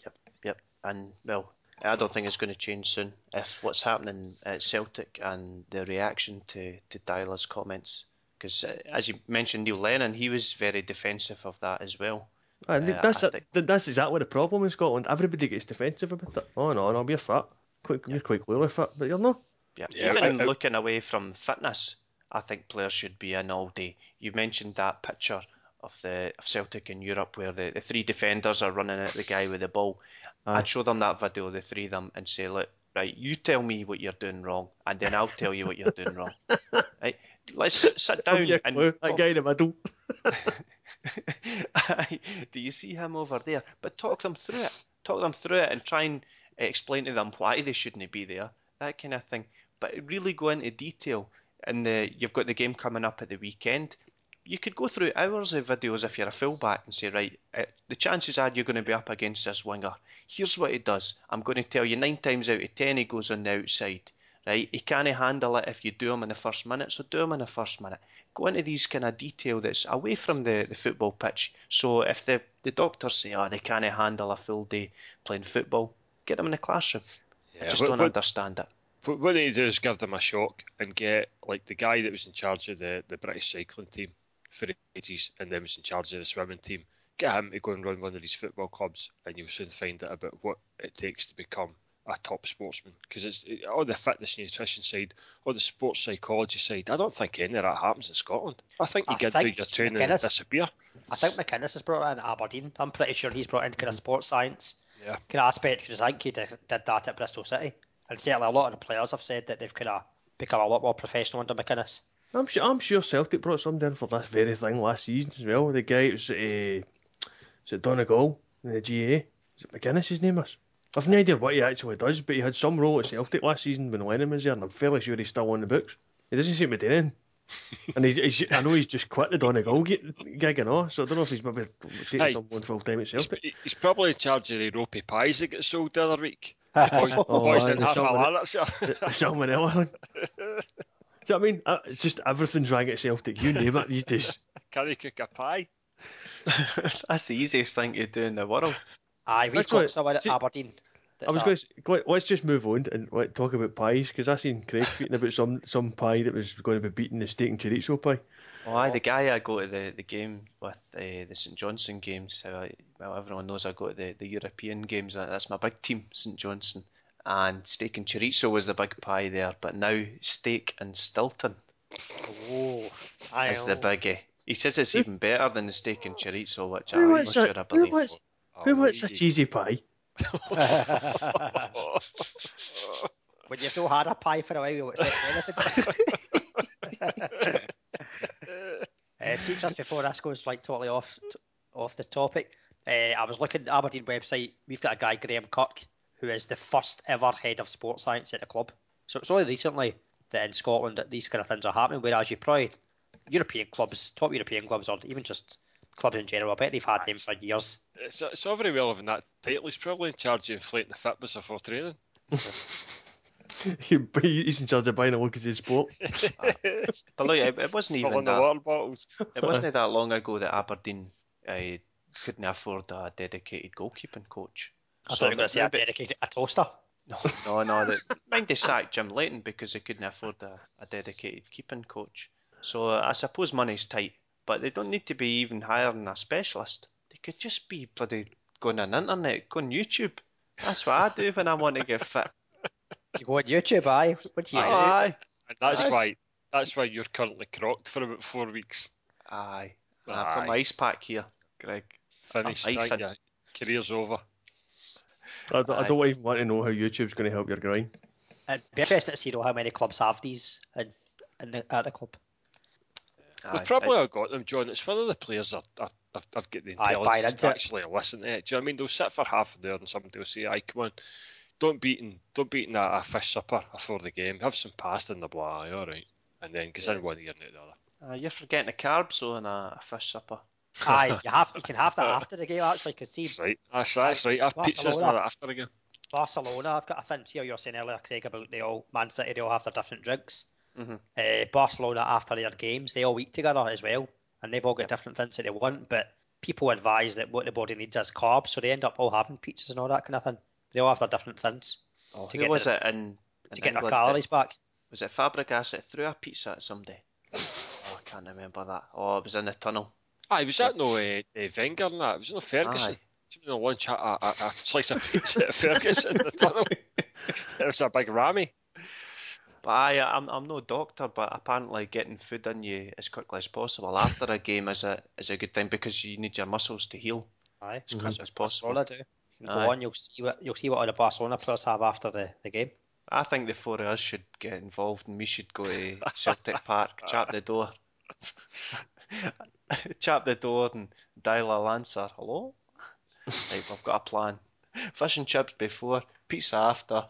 Yep, yep. and well, I don't think it's going to change soon. If what's happening at Celtic and the reaction to to Deila's comments, because uh, as you mentioned, Neil Lennon, he was very defensive of that as well. And Uh, that's I think- th- that's exactly the problem in Scotland. Everybody gets defensive about it. Oh no, no, you're fit. Quite, You're quite clearly fit, but you're not. Yeah, Yeah, even I- I- looking away from fitness, I think players should be in all day. You mentioned that picture of the of Celtic in Europe where the, the three defenders are running at the guy with the ball. Aye. I'd show them that video, the three of them, and say, look, right, you tell me what you're doing wrong, and then I'll tell you what you're doing wrong. [LAUGHS] Right? Let's sit, down a and talk- that guy in the middle. [LAUGHS] Do you see him over there? But talk them through it. Talk them through it and try and explain to them why they shouldn't be there. That kind of thing. But really go into detail. And the, you've got the game coming up at the weekend. You could go through hours of videos if you're a fullback and say, right, uh, the chances are you're going to be up against this winger. Here's what he does. I'm going to tell you nine times out of ten he goes on the outside. Right? He can't handle it if you do him in the first minute, so do him in the first minute. Go into these kind of detail that's away from the, the football pitch. So if the, the doctors say, oh, they can't handle a full day playing football, get them in the classroom. I just what- don't what- understand it. What what they need to do is give them a shock and get like the guy that was in charge of the, the British cycling team for the ages and then was in charge of the swimming team. Get him to go and run one of these football clubs, and you'll soon find out about what it takes to become a top sportsman. Because it's it, all the fitness and nutrition side, all the sports psychology side. I don't think any of that happens in Scotland. I think you I get think your training and McInnes- disappear. I think McInnes has brought in Aberdeen. I'm pretty sure he's brought in kind of mm. sports science Yeah. kind of aspect because I think he did, did that at Bristol City. And certainly a lot of the players have said that they've kind of become a lot more professional under McInnes. I'm sure, I'm sure Celtic brought somebody in for this very thing last season as well. The guy was at, uh, is it Donegal in the GAA? Is it McGuinness his name is? I've no idea what he actually does, but he had some role at Celtic last season when Lennon was there, and I'm fairly sure he's still on the books. He doesn't seem to be doing. [LAUGHS] and he's, he's, I know he's just quit the Donegal gi- gig and all, so I don't know if he's maybe taking Aye. someone full time at Celtic. he's probably in charge of the ropey pies that get sold the other week. Boys, boys aye, in the half a salmon- ladder, sir. the salmonella thing. Do you know what I mean? Uh, it's just everything's wrong at Celtic. You name it these days. Can he cook a pie? [LAUGHS] That's the easiest thing to do in the world. Aye, we've got someone at Aberdeen. I was going to let's just move on and like, talk about pies because I seen Craig tweeting about some some pie that was going to be beating the steak and chorizo pie. Oh, aye, the guy I go to the, the game with, uh, the St Johnstone games, how I, well, everyone knows I go to the, the European games, that- that's my big team, St Johnstone. And steak and chorizo was the big pie there, but now steak and Stilton Oh, aye, is the biggie. He says it's even better than the steak and chorizo, which Who I'm not sure a- I who believe. wants- Oh, Who wants a cheesy pie? [LAUGHS] when you've not had a pie for a while, you won't say anything. [LAUGHS] [LAUGHS] uh, see, just before this goes like totally off off the topic, uh, I was looking at the Aberdeen website. We've got a guy, Graham Kirk, who is the first ever head of sports science at the club. So it's only recently that in Scotland that these kind of things are happening. Whereas you probably European clubs, top European clubs, or even just clubs in general, I bet they've had them for years. It's, it's all very well having that title. He's probably in charge of inflating the fitness before training. [LAUGHS] He- He's in charge of buying a look at his sport. [LAUGHS] But look, it, it wasn't even Filling the that. water bottles. It wasn't that long ago that Aberdeen uh, couldn't afford a dedicated goalkeeping coach. I So thought you were going to say a dedicated a toaster. No, no, no. They, mind they sacked Jim Leighton because they couldn't afford a, a dedicated keeping coach. So uh, I suppose money's tight, but they don't need to be even hiring a specialist. They could just be bloody going on internet, go on YouTube. That's what I do when I want to get fit. You go on YouTube, aye. What do you do? Aye, And that's Aye. why that's why you're currently crocked for about four weeks. aye. And I've got my ice pack here, Greg. Finished. I'm icing. thank you. Career's over. I, don't- I don't even want to know how YouTube's going to help your grind. It'd be interesting to see though how many clubs have these in, in the, at the club. We've probably all got them, John. It's whether the players are, are, have, have got the intelligence into to it. actually listen to it. Do you know what I mean? They'll sit for half an hour and somebody will say, "I come on, don't beating, don't beating a, a fish supper before the game. Have some pasta in the blah. Aye, all right." And then goes in one ear and out the other. Uh, you're forgetting the carbs though in a, a fish supper. [LAUGHS] Aye, you have you can have that after the game actually. Because see, That's right. That's, that's right. Have pizzas and Barcelona. all that after again. Barcelona, I've got a thing here You are saying earlier, Craig, about they all Man City, they all have their different drinks. Mhm. Uh, Barcelona, after their games, they all eat together as well, and they've all got different things that they want. But people advise that what the body needs is carbs, so they end up all having pizzas and all that kind of thing. They all have their different things Oh, To who get was the- it in, in to get their England calories back. was it Fabregas that threw a pizza at somebody? [LAUGHS] Oh, I can't remember that. Oh, it was in the tunnel. Aye, was that no uh, uh, Wenger and that? Was it no Ferguson? Aye. Somebody no lunch a, a, a, a slice of pizza at [LAUGHS] Ferguson in the tunnel. [LAUGHS] It was a big rammy. But I, I'm, I'm no doctor, but apparently getting food in you as quickly as possible after a game is a is a good thing because you need your muscles to heal Aye, as quick as possible. All I do. You can go Aye. on, you'll see what you'll see what all the Barcelona players have after the, the game. I think the four of us should get involved and we should go to Celtic Park, [LAUGHS] chap the door, chap the door and dial a lancer. Hello? Right, we've got a plan. Fish and chips before, pizza after,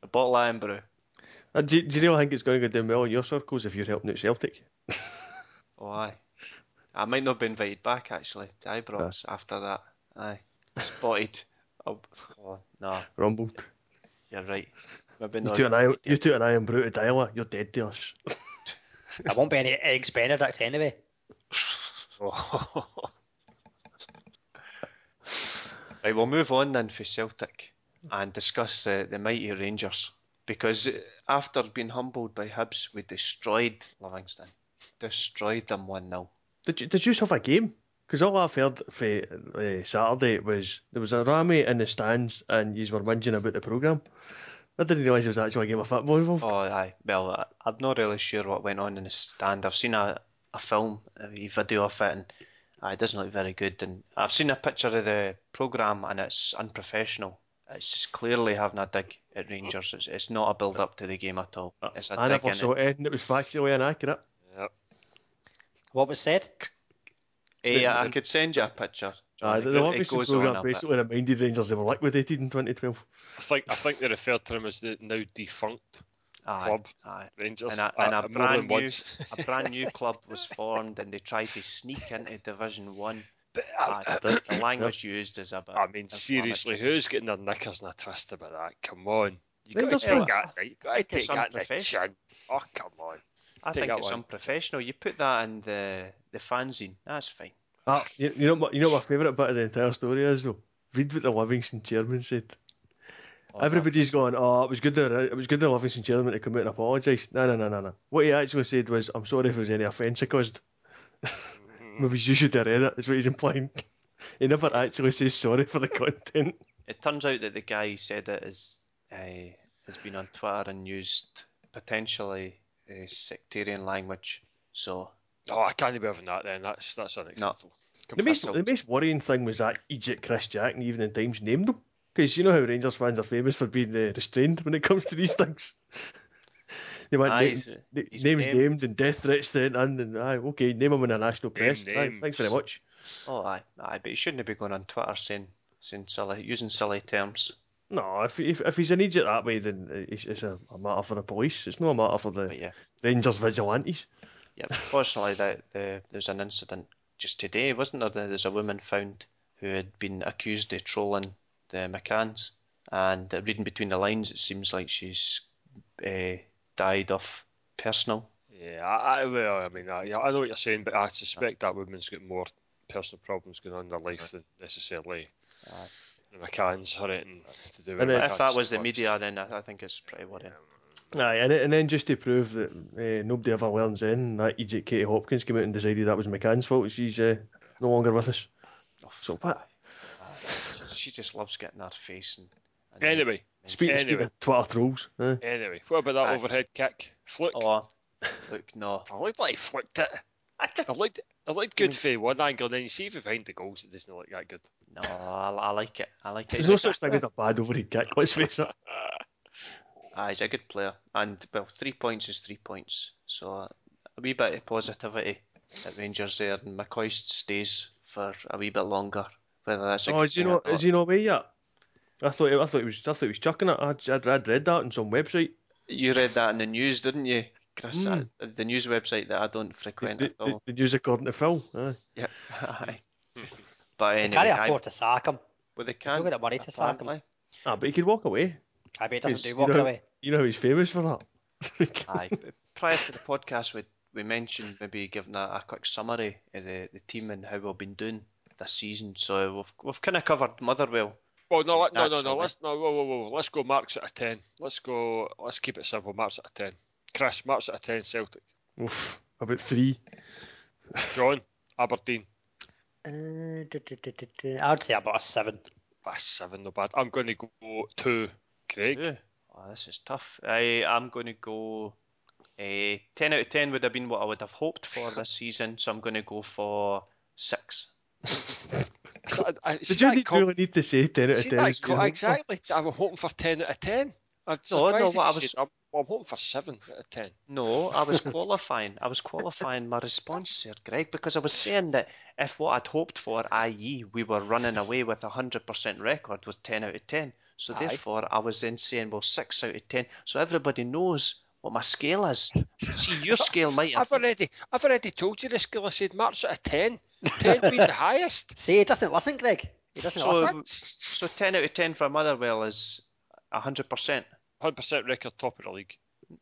a bottle of Irn-Bru. Uh, do, do you really think it's going to go down well in your circles if you're helping out Celtic? [LAUGHS] Oh, aye. I might not be invited back actually to Ibrox after that. Aye. Spotted. Oh, oh, no, Rumbled. you're right. Maybe You not. two and I, you two and I am brutal dialer. You're dead to us. [LAUGHS] There won't be any eggs Benedict anyway. [LAUGHS] Right, we'll move on then for Celtic and discuss uh, the mighty Rangers because uh, after being humbled by Hibs, we destroyed Livingston. Destroyed them 1 0. Did you, did you have a game? Because all I've heard for uh, Saturday was there was a Rami in the stands and you were whinging about the programme. I didn't realise there was actually a game of football involved. Oh, aye. Well, I, I'm not really sure what went on in the stand. I've seen a, a film, a wee video of it, and aye, it doesn't look very good. And I've seen a picture of the programme, and it's unprofessional. It's clearly having a dig at Rangers. It's, it's not a build up to the game at all. It's a I dig never saw it. it and it was factually inaccurate. What was said? Eh, I could send you a picture. John. Aye, the, go- the it Livingston goes on programme bit. basically reminded Rangers they were liquidated in 2012. I think I think they referred to them as the now defunct Aye, club aye. Rangers. And a, uh, and a more brand new, once. a brand new club was formed, and they tried to sneak into Division One. But, Aye, uh, the, the [COUGHS] language used is a bit. I mean, seriously, who's getting their knickers in a twist about that? Come on, you got to take fans. that. You got to take that the unprofessional. chin. Oh come on. I think it's one. unprofessional. You put that in the the fanzine. That's fine. Ah, you, you know what? You know what my favourite bit of the entire story is though. Read what the Livingston chairman said. Oh, Everybody's going, oh, it was good. Of, it was good the Livingston chairman to come out and apologise. No, no, no, no, no. What he actually said was, I'm sorry if there was any offence I caused. [LAUGHS] Maybe you should have read it. That's what he's implying. [LAUGHS] he never actually says sorry for the content. It turns out that the guy who said it is uh, has been on Twitter and used potentially uh, sectarian language. So Oh, I can't be having that. Then that's that's unacceptable. The most, the most worrying thing was that Egypt Chris Jack and Evening Times named him. Because you know how Rangers fans are famous for being uh, restrained when it comes to these [LAUGHS] things. they want Aye, names, he's- he's names named- named and death threats sent in, and aye, okay, name him in the national Name press. Aye, thanks very much. Oh, aye, aye, but he shouldn't be going on Twitter saying, saying silly, using silly terms. No, if, if if he's an idiot that way, then it's, it's a, a matter for the police. It's not a matter for the But yeah, Rangers vigilantes. yeah. Fortunately, that the, there's an incident just today, wasn't there? There's a woman found who had been accused of trolling the McCanns, and uh, reading between the lines, it seems like she's uh, died of personal. Yeah, I, I, well, I mean, I, I know what you're saying, but I suspect that woman's got more personal problems going on in her life than necessarily Aye. McCann's or anything to do with And if that was the media, then I, I think it's pretty worrying. Aye, and, and then just to prove that uh, nobody ever learns in, that Egypt Katie Hopkins came out and decided that was McCann's fault. She's uh, no longer with us. So what? She- She just loves getting her face and. and Anyway, Speaking, speaking Anyway. of Twitter trolls, eh? anyway, what about that Aye. overhead kick? Fluke. Oh, [LAUGHS] look, no. I looked like he flicked it. I looked, I looked good for one angle, and then you see if behind the goals, it doesn't look that good. No, I, I like it. I like it. there's no such thing as a bad overhead kick. Let's face it. [LAUGHS] Aye, he's a good player. And, well, three points is three points. So uh, a wee bit of positivity at Rangers there. And McCoist stays for a wee bit longer. Whether that's a Oh, is he not? Is he not away yet? I thought I thought he was. I thought he was chucking it. I'd, I'd, I'd read that on some website. You read that in the news, didn't you, Chris? Mm. Uh, the news website that I don't frequent The, at all. the news according to Phil. Aye. Yeah, [LAUGHS] aye. but They anyway, can't aye, afford to sack him. well, they They've can't. got the money to sack him. apparently. Ah, but he could walk away. I bet he doesn't Yes, do you know- away. You know he's famous for that. [LAUGHS] Aye. Prior to the podcast, we we mentioned maybe giving a, a quick summary of the, the team and how we've been doing this season. So we've we've kind of covered Motherwell. Well, no, let- no, no, no. Naturally. Let's no, whoa, whoa, whoa. Let's go marks at of ten. Let's go. Let's keep it simple. Marks at of ten. Chris, marks out of ten. Celtic. Oof, about three. John, Aberdeen. Uh. I would say about a seven. That's seven, no bad. I'm going to go two. Craig. Ooh, oh, this is tough. I I'm going to go. Uh, ten out of ten would have been what I would have hoped for [LAUGHS] this season, so I'm going to go for six. [LAUGHS] I- I- Did you need, com- really need to say ten out of ten? that is what you're co- exactly. I was hoping for ten out of ten. I'm No, no, surprised if what I you was- said- I'm, well, I'm hoping for seven out of ten. No, I was qualifying. I was qualifying my response here, Greg, because I was saying that if what I'd hoped for, i.e., we were running away with a hundred percent record, was ten out of ten. So Aye. therefore, I was then saying, well, six out of ten. So everybody knows what my scale is. See, your [LAUGHS] scale might have. I've already, I've already told you the scale. I said marks out of ten. Ten being the [LAUGHS] highest. See, he doesn't listen, Greg. He doesn't So, listen. so ten out of ten for Motherwell is hundred percent. Hundred percent record top of the league.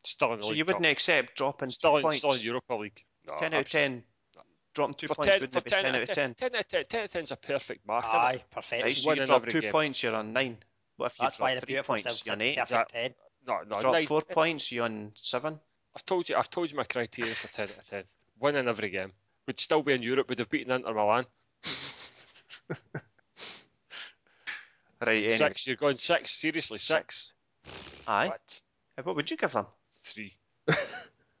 Still in the So league you wouldn't cup. accept dropping Still two in, points. still in Europa League. No, ten out of ten. Dropping two For points 10, wouldn't for it be ten out of ten? 10 out of 10, 10 out of 10 is a perfect mark. Aye, perfect. Right, so you drop two game. points, you're on nine. What if you That's why drop the three points, you're on eight? perfect ten. No, no, Drop nine- four points, you're on seven. I've told you, I've told you my criteria for 10 out of 10. Winning every game. Would still be in Europe, would have beaten Inter Milan. [LAUGHS] Right, anyway. Six, you're going six, seriously, six. Aye. What? What would you give them? Three. [LAUGHS] Aye,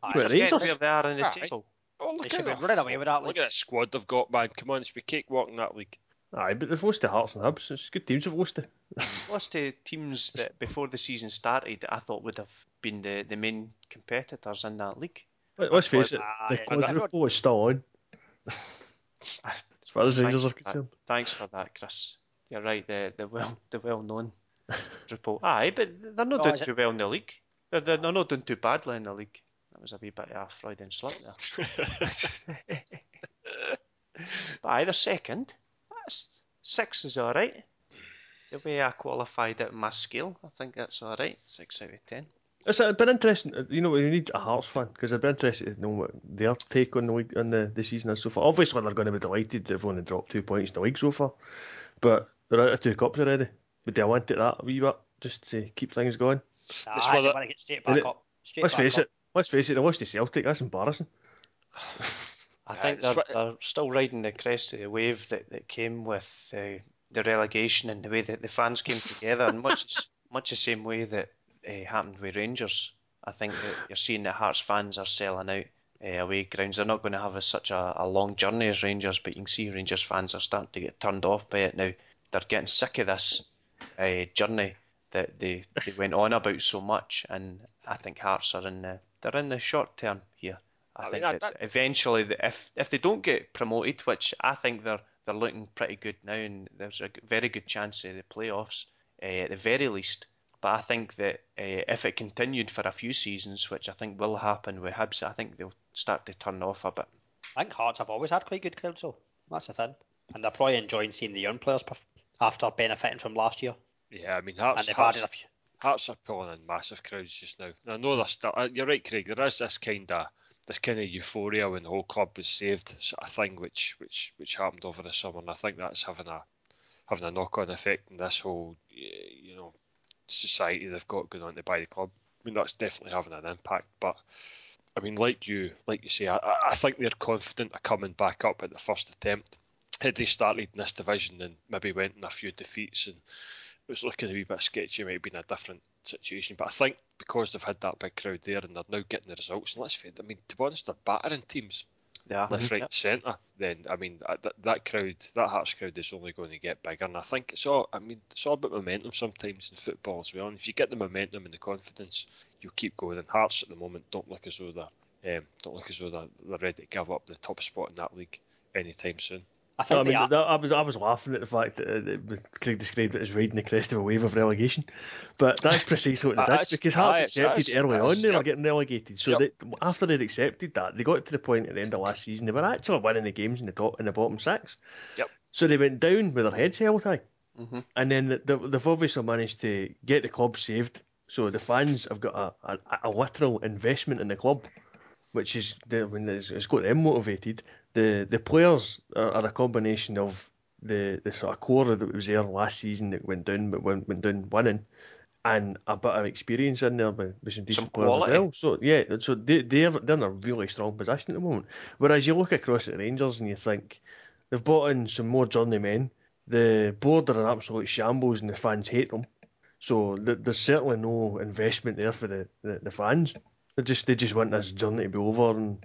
Well, Forget Rangers. where oh, they are in the Aye. table. Oh, They look should at be that. running away with that. Look Like, at that squad they've got, man. Come on, it's be cakewalk in that league. Aye, but they've lost to Hearts and Hibs. It's good teams they've lost to. [LAUGHS] Lost to teams that before the season started I thought would have been the, the main competitors in that league. Let- Let's face it, Aye, the and quadruple is still on. [LAUGHS] As far as Rangers are Thanks for that. concerned. Thanks for that, Chris. You're right, the the well the well known triple. Aye, but they're not Oh, doing is it- too well in the league. They're, they're they're not doing too badly in the league. That was a wee bit of a Freudian slip there. [LAUGHS] But either second, that's six is all right. The way I qualified it in my scale, I think that's all right. Six out of ten. It's been interesting. You know, we need a Hearts fan because I'd be interested to know what their take on the league on the, the season so far. Obviously, they're going to be delighted they've only dropped two points in the league so far, but they're out of two cups already. Would they want it that a wee bit just to keep things going? aye, they whether- want to get straight back it- up. Straight Let's back face up. it. Let's face it. They lost to Celtic. That's embarrassing. I think it's they're, they're still riding the crest of the wave that, that came with uh, the relegation and the way that the fans came together, and much [LAUGHS] much the same way that uh, happened with Rangers. I think that you're seeing that Hearts fans are selling out uh, away grounds. They're not going to have a, such a, a long journey as Rangers, but you can see Rangers fans are starting to get turned off by it now. They're getting sick of this uh, journey that they, they went on about so much, and I think Hearts are in the they're in the short term here. I, I think that- that, that- eventually, if if they don't get promoted, which I think they're they're looking pretty good now, and there's a very good chance of the playoffs uh, at the very least. But I think that uh, if it continued for a few seasons, which I think will happen with Hibs, I think they'll start to turn off a bit. I think Hearts have always had quite good crowds, so that's the thing. And they're probably enjoying seeing the young players after benefiting from last year. Yeah, I mean, Hearts, and they've Hearts, added a few. Hearts are pulling in massive crowds just now. And I know there's still, uh, you're right, Craig. There is this kind of this kind of euphoria when the whole club was saved, sort of thing, which which which happened over the summer, and I think that's having a having a knock on effect in this whole you know society they've got going on to buy the club. I mean, that's definitely having an impact, but. I mean, like you, like you say, I, I think they're confident of coming back up at the first attempt. Had they started in this division and maybe went in a few defeats and it was looking a wee bit sketchy, it might have been a different situation. But I think because they've had that big crowd there and they're now getting the results, and let's face it, I mean, to be honest, they're battering teams Yeah. left, right, and centre, then I mean that, that crowd, that Hearts crowd is only going to get bigger. And I think it's all, I mean, it's all about momentum sometimes in football as well. And if you get the momentum and the confidence, you'll keep going. And Hearts at the moment don't look as though they're, um, don't look as though they're, they're ready to give up the top spot in that league anytime soon. I I mean, are. that, I was I was laughing at the fact that, uh, Craig described it as riding the crest of a wave of relegation, but that's precisely what they [LAUGHS] did because Hearts accepted that's- early that's- on they were getting relegated. So Yep. they, after they'd accepted that, they got to the point at the end of last season they were actually winning the games in the top in the bottom six. Yep. So they went down with their heads held high, Mhm. and then the, the, they've obviously managed to get the club saved. So the fans have got a, a, a literal investment in the club, which is the, when it's, it's got them motivated. The the players are, are a combination of the, the sort of core that was there last season that went down but went, went down winning, and a bit of experience in there with, with some decent Some players as well. So yeah, so they they're, they're in a really strong position at the moment. Whereas you look across at the Rangers and you think they've brought in some more journeymen. The board are an absolute shambles and the fans hate them. So th- there's certainly no investment there for the, the, the fans. They just they just want this journey to be over and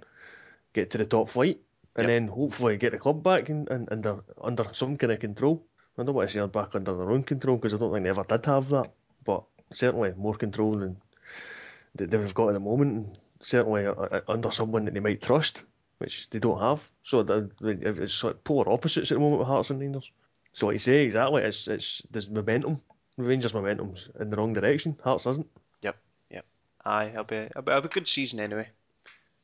get to the top flight, and Yep. then hopefully get the club back in, in, under under some kind of control. I don't want to say they're back under their own control because I don't think they ever did have that, but certainly more control than they've got at the moment, and certainly uh, uh, under someone that they might trust, which they don't have. So it's sort of polar opposites at the moment with Hearts and Rangers. So like you say, exactly, it's it's there's momentum. Rangers momentum's in the wrong direction. Hearts isn't. Aye, it'll be, it'll be, it'll be a good season anyway.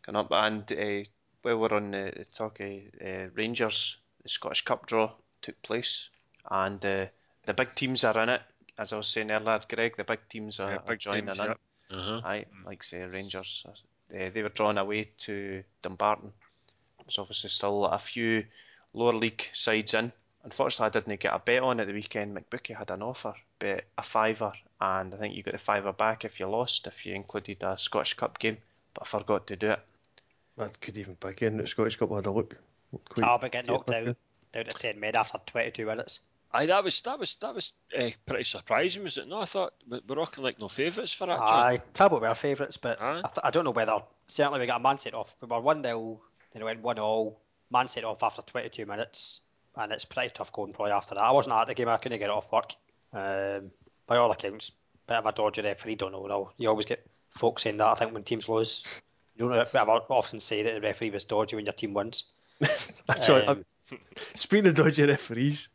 Coming up, and uh, while we're on the, talk of uh, Rangers, the Scottish Cup draw took place, and uh, the big teams are in it. As I was saying earlier, Greg, the big teams are, Yeah, are joining teams, in. yep. Uh-huh. Aye, like say Rangers, uh, they were drawn away to Dumbarton. There's obviously still a few lower league sides in. Unfortunately, I didn't get a bet on at the weekend. McBookie had an offer, bet a fiver, and I think you got the fiver back if you lost, if you included a Scottish Cup game. But I forgot to do it. I could even pick in the Scottish Cup. I had a look. Quite- Talbot get knocked quite- out down to 10 mid after 22 minutes. Aye, that was that was that was uh, pretty surprising, was it? No, I thought we- we're rocking like no favourites for that. John. Aye, Talbot were our favourites, but Aye. I, th- I don't know whether. Certainly, we got a man set off. We were 1 0, then it went 1 0. Man set off after 22 minutes, and it's pretty tough going probably after that. I wasn't at the game, I couldn't get it off work. Um, by all accounts, bit of a dodgy referee, don't know. No, you always get folks saying that, I think, when teams lose. You don't ever often say that the referee was dodgy when your team wins. [LAUGHS] Sorry, Um, speaking of dodgy referees,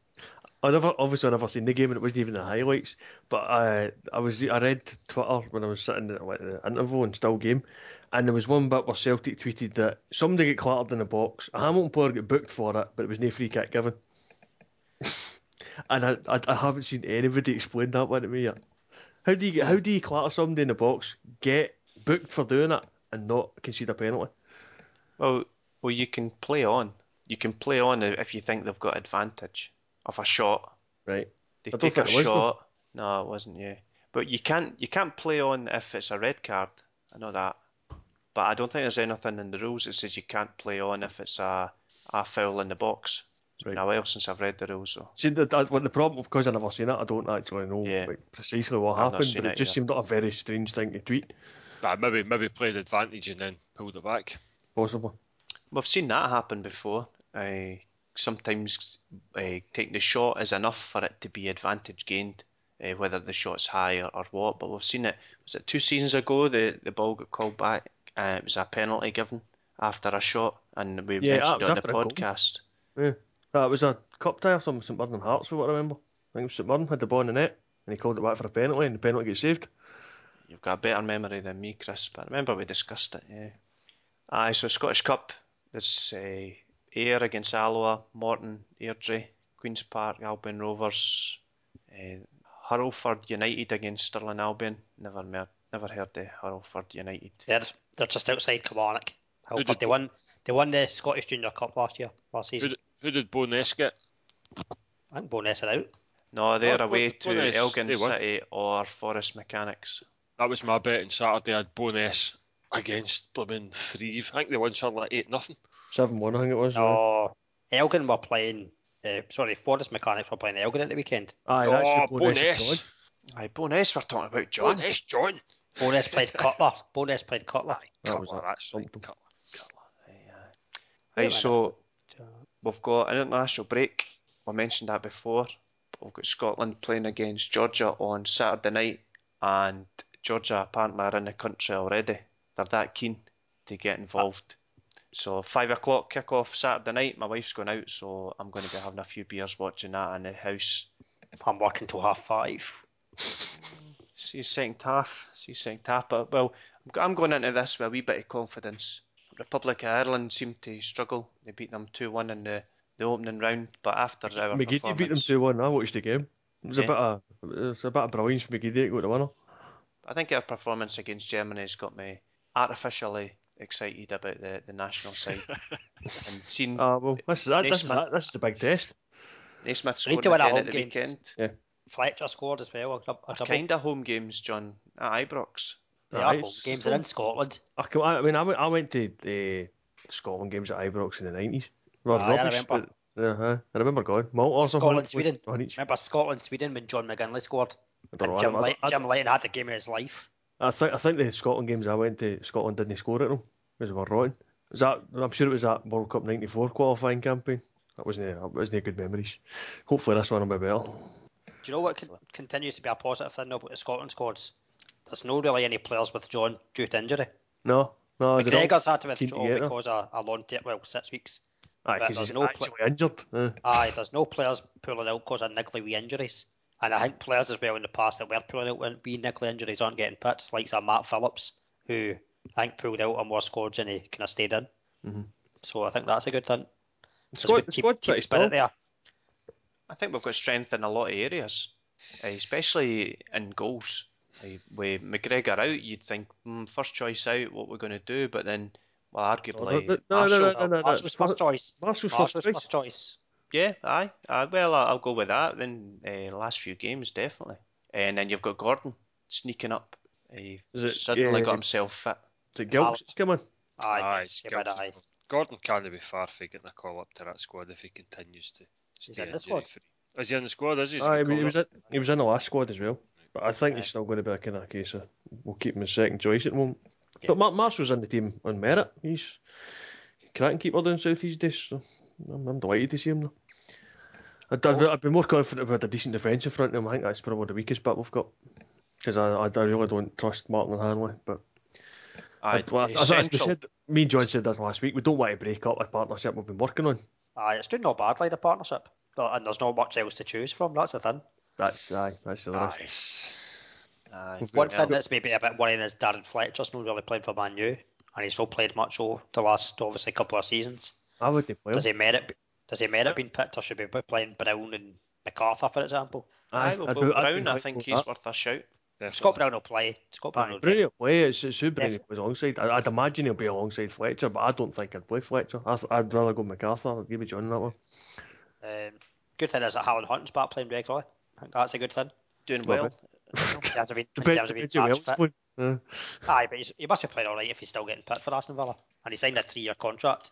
I never obviously I never seen the game and it wasn't even the highlights. But I I was I read Twitter when I was sitting at like, the interval and still game, and there was one bit where Celtic tweeted that somebody got clattered in the box. A Hamilton player got booked for it, but it was no free kick given. [LAUGHS] and I, I I haven't seen anybody explain that one to me yet. How do you get how do you clatter somebody in the box, get booked for doing it, and not concede a penalty? Well, well, you can play on. You can play on if you think they've got advantage of a shot. Right. They I take a think it was, though. shot. No, it wasn't. Yeah, but you can't you can't play on if it's a red card. I know that, but I don't think there's anything in the rules that says you can't play on if it's a a foul in the box. It's been Right. a while since I've read the rules, so See, that, what the problem, of because I've never seen it, I don't actually know Yeah. like, precisely what I've happened, but it, it just seemed like a very strange thing to tweet, Aye, maybe maybe played advantage and then pulled it back. possibly. we've seen that happen before. Uh, sometimes uh, taking the shot is enough for it to be advantage gained, uh, whether the shot's high or, or what. But we've seen it. Was it two seasons ago? The the ball got called back. Uh, it was a penalty given after a shot, and we Yeah, mentioned it on after the a goal. podcast. Yeah. That was a cup tie or something, St Mirren and Hearts, for what I remember. I think it was St Mirren had the ball in the net, and he called it back for a penalty, and the penalty gets saved. You've got a better memory than me, Chris, but I remember we discussed it. Yeah. Aye, so Scottish Cup. There's uh, Ayr against Alloa, Morton, Airdrie, Queens Park, Albion Rovers, uh, Hurlford United against Stirling Albion. Never mer- never heard of Hurlford United. They're, they're just outside Kilmarnock. Who did- They won. They won the Scottish Junior Cup last year, last Who season. did, who did Bo'ness get? I think Bo'ness are out. No, they're Oh, away Bo- to Bo'ness, Elgin they won. City or Forres Mechanics. That was my bet on Saturday. I had Bo'ness against Blooming Thrieve. I think they won something like 8 nothing. 7 1, I think it was. No, Elgin were playing. Uh, sorry, Forres Mechanics were playing Elgin at the weekend. Aye, oh, that's Bo the bonus. Ness. Aye, Bo'ness, we're talking about Bo John. Ness, John. Bo'ness played Cutler. Bo'ness played Cutler. That was Cutler, it. that's right. Something. Cutler. Right, so we've got an international break. I mentioned that before. We've got Scotland playing against Georgia on Saturday night, and Georgia apparently are in the country already. They're that keen to get involved. So five o'clock kick-off Saturday night. My wife's going out, so I'm going to be having a few beers watching that in the house. I'm working till half five. See second half. See second half. But well, I'm going into this with a wee bit of confidence. Republic of Ireland seemed to struggle. They beat them two one in the, the opening round, but after our McGeady beat them performance, 2 1. I watched the game. It was a eh? bit of it was a bit of brilliance for McGeady to go to the winner. I think our performance against Germany has got me artificially excited about the, the national side. [LAUGHS] and seeing Ah, well, this is, that, this, is, that, this is a big test. Naismith We need to win again at the games. weekend. Fletcher scored as well. A, a. Kind of home games, John, at Ibrox. They Aye, are home games. They're in. Scotland. I, I mean, I went, I went to the Scotland games at Ibrox in the 90s. Well, Aye, I remember. but, yeah, aye. I remember going. Malt or. Scotland, Sweden. One each. Remember Scotland, Sweden when John McGinlay scored. And Jim, don't- Light, I, Jim Leighton had the game of his life. I think I think the Scotland games I went to, Scotland didn't score at them because they were rotten. Was that? I'm sure it was that World Cup '94 qualifying campaign. That wasn't that wasn't good memories. Hopefully this one will be better. Do you know what con- continues to be a positive thing about the Scotland squads? There's no really any players with John due to injury. No, no. McGregor's had to keen to withdraw because of a long tape, well, six weeks. Aye, but 'cause there's he's no actually injured. Uh, Aye, there's no players pulling out because of niggly wee injuries. And I think players as well in the past that were pulling out with wee niggly injuries aren't getting picked, like some Matt Phillips, who I think pulled out on more squads and he kind of stayed in. Mhm. So I think that's a good thing. the a squad, good the team, team spirit there. I think we've got strength in a lot of areas, eh, especially in goals. Eh, With McGregor out, you'd think mm, first choice out, what we're going to do, but then, well, arguably, no, no, Marshall- no, no, no, no. Marshall's first choice. Marshall's Marshall's first choice. first choice. Yeah, aye, aye. Well, I- I'll go with that. Then uh, last few games, definitely. And then you've got Gordon sneaking up. He Is it, suddenly uh, got himself fit. Is it Gilks that's coming? Aye, Aye, give it's it guilty. aye. Gordon can't be far from getting a call up to that squad if he continues to stay in the injury squad? free. Is he in the squad? Is he? Is he Aye, I called mean, he was up? in, he was in the last squad as well. But I think Aye. he's still going to be a kind of case of we'll keep him as second choice at the moment. Yeah. But Mar- Marshall's in the team on merit. He's cracking keeper down south these days. So I'm, I'm delighted to see him. Though. I'd, I'd, I'd be more confident if we had a decent defensive front than him. I think that's probably the weakest bit we've got. Because I, I, I really don't trust Martin and Hanley. But Aye, well, he's as, as we said, me and John said this last week. We don't want to break up a partnership we've been working on. Aye, it's doing not badly, the partnership. But, and there's not much else to choose from, that's the thing. That's aye, that's the risk. Aye. Aye. One got- thing that's maybe a bit worrying is Darren Fletcher's not really playing for Man U, and he's not played much over the last obviously couple of seasons. I would play Does he merit? Does he merit being picked, or should we be playing Brown and McArthur, for example? Aye, well, I'd well, be- I'd Brown, I think he's that. worth a shout. Definitely. Scott Brown will play. Scott Brown Aye, will Bruni will play. It's, it's who Bruni Def- plays alongside. I, I'd imagine he'll be alongside Fletcher, but I don't think I'd play Fletcher. I th- I'd rather go McArthur. I'd give me John on that one. Um, good thing is that Alan Hutton's back playing regularly. I think that's a good thing. Doing Love well. it. In terms of being, in Depends terms of being [LAUGHS] depends who match else fit. plays. Aye, but he's, he must be playing all right if he's still getting picked for Aston Villa. And he signed a three-year contract.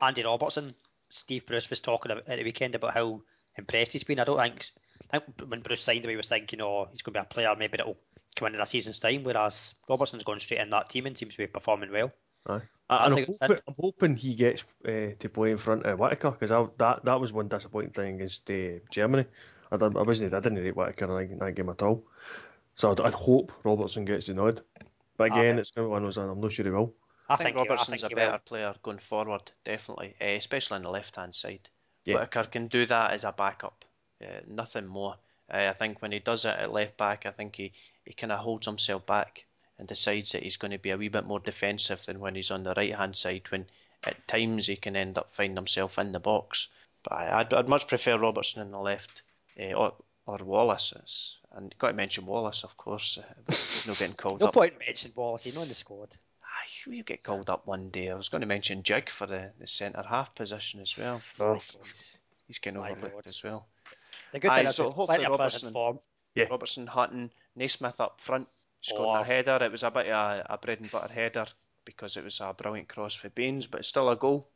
Andy Robertson, Steve Bruce was talking at the weekend about how impressed he's been. I don't think, I think when Bruce signed him, he was thinking, oh, he's going to be a player maybe that'll come in in a season's time. Whereas Robertson's gone straight in that team and seems to be performing well. aye. That's And a I'm hoping. I'm hoping he gets uh, to play in front of Whittaker because that that was one disappointing thing against uh, Germany. I, I wasn't I didn't rate Whittaker in that, game at all. So I'd, I'd hope Robertson gets the nod. But again, Aye. it's going to be one of those. I'm not sure he will. I, think I Robertson's think a will. better player going forward, definitely, eh, especially on the left-hand side. Yeah. Whittaker can do that as a backup, uh, nothing more. Uh, I think when he does it at left back, I think he, he kind of holds himself back and decides that he's going to be a wee bit more defensive than when he's on the right-hand side. When at times he can end up finding himself in the box. But I, I'd, I'd much prefer Robertson on the left, uh, or or Wallace. It's, and got to mention Wallace, of course. Uh, he's getting called [LAUGHS] No up. point mentioning Wallace, he's not in the squad. Aye, you get called up one day. I was going to mention Jig for the, the centre half position as well. Oh. He's- He's getting overlooked as well. The good Aye, thing is so hopefully plenty of players Robertson- form. Yeah. Robertson, Hutton, Naismith up front, scoring Oh. a header. It was a bit of a, a bread and butter header because it was a brilliant cross for Baines, but it's still a goal.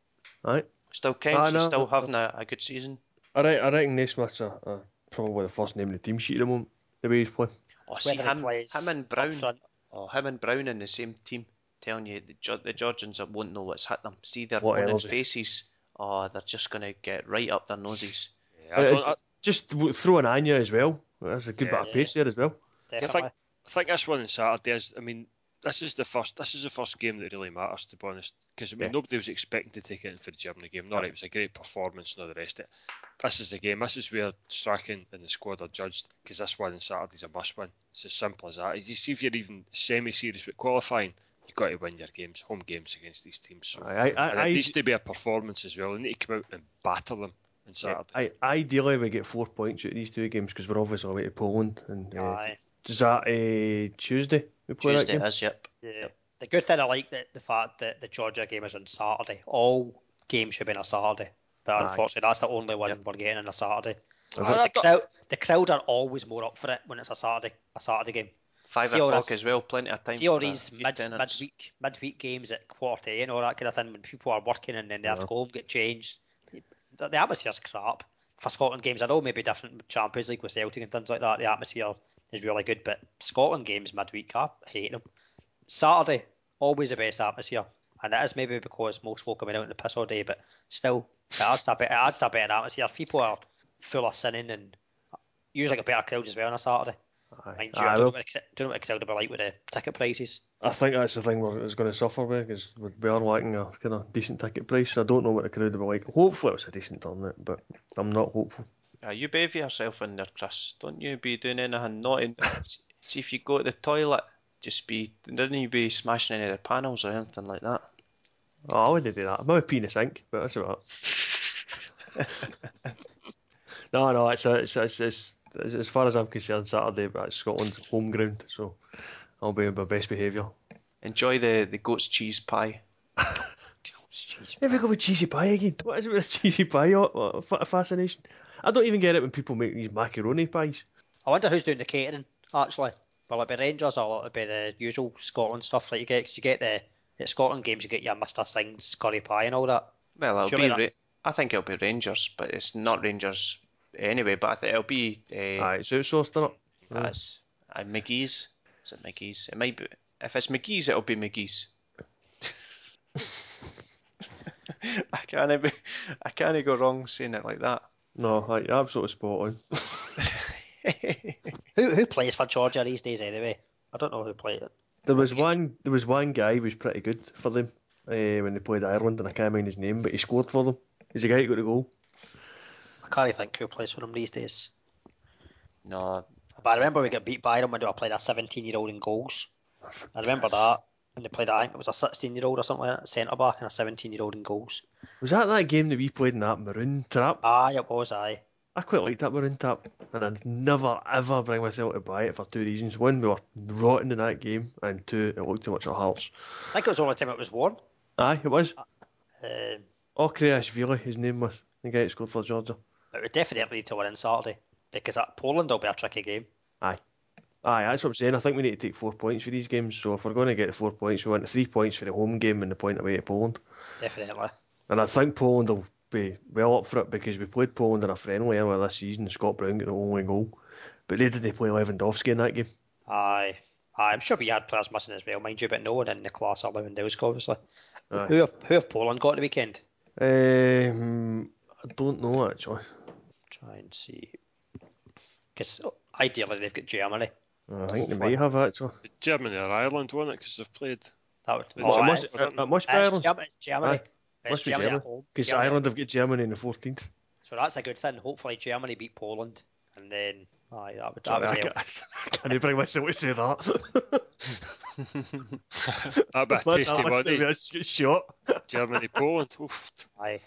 Aye. Still I counts. He's know. still having a, a good season. I, re- I reckon Naismith's a, a, probably the first name in the team sheet at the moment, the way he's playing. Oh, It's see him, him and Brown. Oh, him and Brown in the same team. Telling you, the, Ge- the Georgians won't know what's hit them. See their What opponent's faces. Oh, they're just going to get right up their noses. Yeah, I, Uh, don't, I, Just throw an Anya as well. That's a good Yeah. bit of pace there as well. Definitely. think- I think this one on Saturday is. I mean, this is the first. This is the first game that really matters, to be honest. Because I mean, Yeah. nobody was expecting to take it in for the Germany game. All right, it was a great performance and all the rest of it. This is the game. This is where Strachan and the squad are judged. Because this one on Saturday's a must-win. It's as simple as that. You see, if you're even semi-serious with qualifying, you've got to win your games, home games against these teams. So I, I, and I, it needs to be a performance as well. They need to come out and batter them on Saturday. I, ideally we get four points out of these two games because we're obviously away to Poland. And uh, Aye. is that uh, Tuesday? We play Tuesday that game? is, yep. Yeah. The good thing I like that the fact that the Georgia game is on Saturday. All games should be on a Saturday, but Aye. unfortunately that's the only one we're getting on a Saturday. Is Because it? the crowd, the crowd are always more up for it when it's a Saturday, a Saturday game. Five See o'clock as well. Plenty of time. See all these few mid, tenants. midweek midweek games at quarter and all that kind of thing when people are working and then they have to go home get changed. The, the atmosphere's crap. For Scotland games, I know maybe different with Champions League with Celtic and things like that. The atmosphere is really good, but Scotland games midweek, I hate them. Saturday, always the best atmosphere, and it is maybe because most folk have been out in the piss all day, but still, it adds to a bit, it adds to a better atmosphere. People are full of sinning and uh, usually like a better crowd as well on a Saturday. Aye. Mind you, Aye, I don't know what the cr- don't know what the crowd will be like with the ticket prices. I think that's the thing we're is going to suffer with because we are lacking a kind of decent ticket price. I don't know what the crowd will be like. Hopefully it's a decent turnout, but I'm not hopeful. Uh, you behave yourself in there, Chris. Don't you be doing anything naughty. [LAUGHS] See if you go to the toilet, just be don't you be smashing any of the panels or anything like that. Oh, I wouldn't do that. I'm pee in the sink, but that's about it. [LAUGHS] no, no, it's, it's, it's, it's, it's as far as I'm concerned, Saturday, but it's Scotland's home ground, so I'll be on my best behaviour. Enjoy the, the goat's cheese pie. Here we go with cheesy pie again. What is it with this cheesy pie uh, fa- fascination? I don't even get it when people make these macaroni pies. I wonder who's doing the catering actually. Will it be Rangers or will it be the usual Scotland stuff that you get? 'Cause you get the at Scotland games, you get your Mister Sing's curry pie and all that. Well, it'll Surely be. not. Ra- I think it'll be Rangers, but it's not Rangers anyway. But I think it'll be. Uh, Aye, it's outsourced, isn't it? as uh, McGee's. Is it McGee's? It might be. If it's McGee's, it'll be McGee's. [LAUGHS] I can't be. I can't go wrong saying it like that. No, aye, you're absolutely spot on. [LAUGHS] Who who plays for Georgia these days anyway? I don't know who played it. There was one. There was one guy who was pretty good for them uh, when they played Ireland, and I can't mind his name, but he scored for them. He's the guy who got the goal. I can't think who plays for them these days. No, But I remember we got beat by them when they played playing a 17 year old in goals. I remember that. And they played, I think it was a 16 year old or something like that, centre back and a 17 year old in goals. Was that that game that we played in that maroon trap? Aye, it was, aye. I quite liked that maroon trap, and I'd never ever bring myself to buy it for two reasons. One, we were rotten in that game, and two, it looked too much at Hearts. I think it was the only time it was won. Aye, it was. Um, Okriashvili, his name was the guy that scored for Georgia. But we definitely need to win on Saturday because that Poland will be a tricky game. Aye, Aye, that's what I'm saying. I think we need to take four points for these games. So if we're going to get the four points, we want three points for the home game and the point away to Poland. Definitely. And I think Poland will be well up for it because we played Poland in a friendly earlier this season. Scott Brown got the only goal, but they didn't play Lewandowski in that game. Aye. Aye, I'm sure we had players missing as well, mind you, but no one in the class of Lewandowski, obviously. Aye. Who have, who have Poland got the weekend? Um, I don't know actually. Try and see. Because ideally they've got Germany. I think they may have actually. Germany or Ireland won it because they've played. That would, It oh, it, it must, is. it, it must be Ireland Germany. It's Germany. Aye. It's Must be Germany, Germany. at home. because Germany. Ireland have got Germany in the 14th. So that's a good thing. Hopefully Germany beat Poland, and then aye, that would that Sorry, would I help. can't, [LAUGHS] can't bring myself to say that. That'd be a Man, tasty that one. must have been a shot. Germany, Poland. Oof. Aye.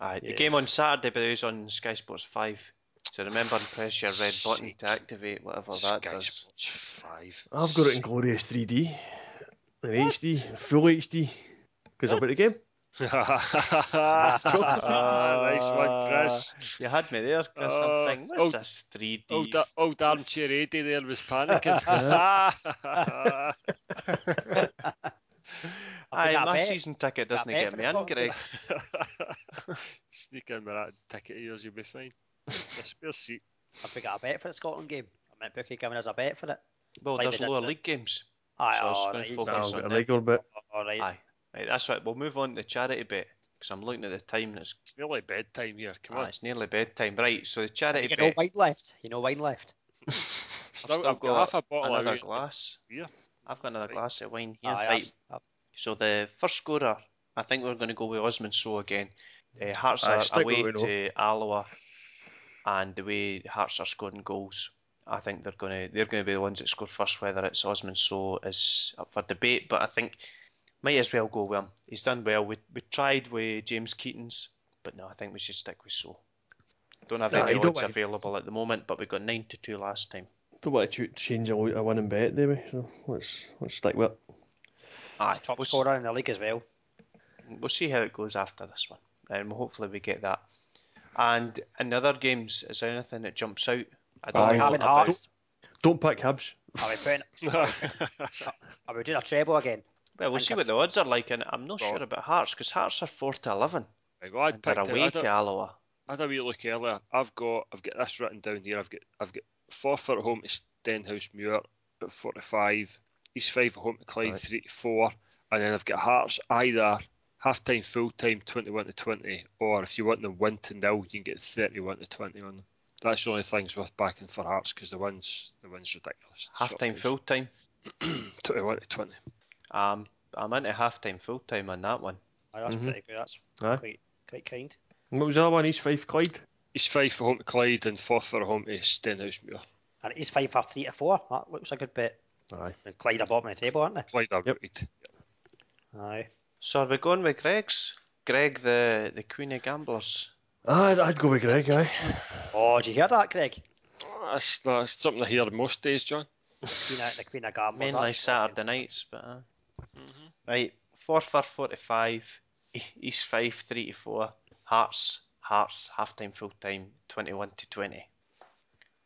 Aye, the Yeah. game on Saturday, but it was on Sky Sports Five. So remember and press your red button to activate whatever that Sky does. Sports 5. I've got it in glorious 3D, in HD, full HD, because I bought the game. [LAUGHS] nice one, Chris. You had me there, Chris. Oh, I'm uh, thinking, what's oh, this 3D? Old, da- oh, old armchair Eddie there was panicking. [LAUGHS] [LAUGHS] Aye, my bet- season ticket doesn't get me the in, Greg. [LAUGHS] Sneak in with that ticket of yours, you'll be fine. [LAUGHS] A spare seat. Have we got a bet for the Scotland game? I meant Bookie giving us a bet for it. Well, Like there's they lower for- league games. Aye, So I was all right, focus Nah, Focus I've on got a that. regular bit. all right. Aye. Right, that's right. We'll move on to the charity bit because I'm looking at the time. And it's, It's nearly bedtime here. Come ah, on. it's nearly bedtime. Right, so the charity You know wine left. You know wine left. I've [LAUGHS] I've, still I've got half a bottle of another wine. glass. Beer. I've got another Fine. glass of wine here. Aye, right, I've- I've- So the first scorer, I think we're going to go with Osman Sow again. Uh, Hearts Aye, are stick away with what we to Alloa, and the way Hearts are scoring goals, I think they're going to they're going to be the ones that score first. Whether it's Osman Sow is up for debate, but I think might as well go with him. He's done well. We we tried with James Keatings, but no, I think we should stick with Sow. Don't have Aye, any odds want- available at the moment, but we got nine to two last time. Don't want to change a, a winning bet, do we? So let's let's stick with it. Aye, Top we'll, s- scorer in the league as well. we'll see how it goes after this one, and hopefully we get that. And in other games, is there anything that jumps out? I don't Aye. know Having about- Hearts. Don't pick Hibs. Are we putting? Are we doing a treble again? Well, we'll think see what the odds are like, and I'm not Well- sure about Hearts because Hearts are four to eleven, Right, well, I'd and they're picked away to Alloa. I had a wee look earlier. I've got I've got this written down here. I've got I've got Forfar at home to Stenhousemuir at forty five. East Fife at home to Clyde Right. three to four, and then I've got Hearts either half time, full time, twenty one to twenty, or if you want them win to nil, you can get thirty one to twenty on them. That's the only things worth backing for Hearts because the wins the wins ridiculous. Half time, full time. [CLEARS THROAT] twenty one to twenty. Um, I'm into half time, full time on that one. Aye, that's Mhm. pretty good. That's Aye. quite quite kind. What was that one? East Fife Clyde. East Fife at home to Clyde and Forfar for home to Stenhousemuir. And it is five for three to four. That looks a good bet. Aye. And Clyde are bottom of the table, aren't they? Clyde are Yep. right. Aye. So are we going with Greg's? Greg, the the Queen of Gamblers. I'd, I'd go with Greg, aye. Oh, did you hear that, Greg? That's, that's something I hear most days, John. Queen of, the Queen of Gamblers. Mainly that's- Saturday nights, but uh, right, four for forty-five. E- East Fife three to four. Hearts, Hearts, half time, full time, twenty-one to twenty.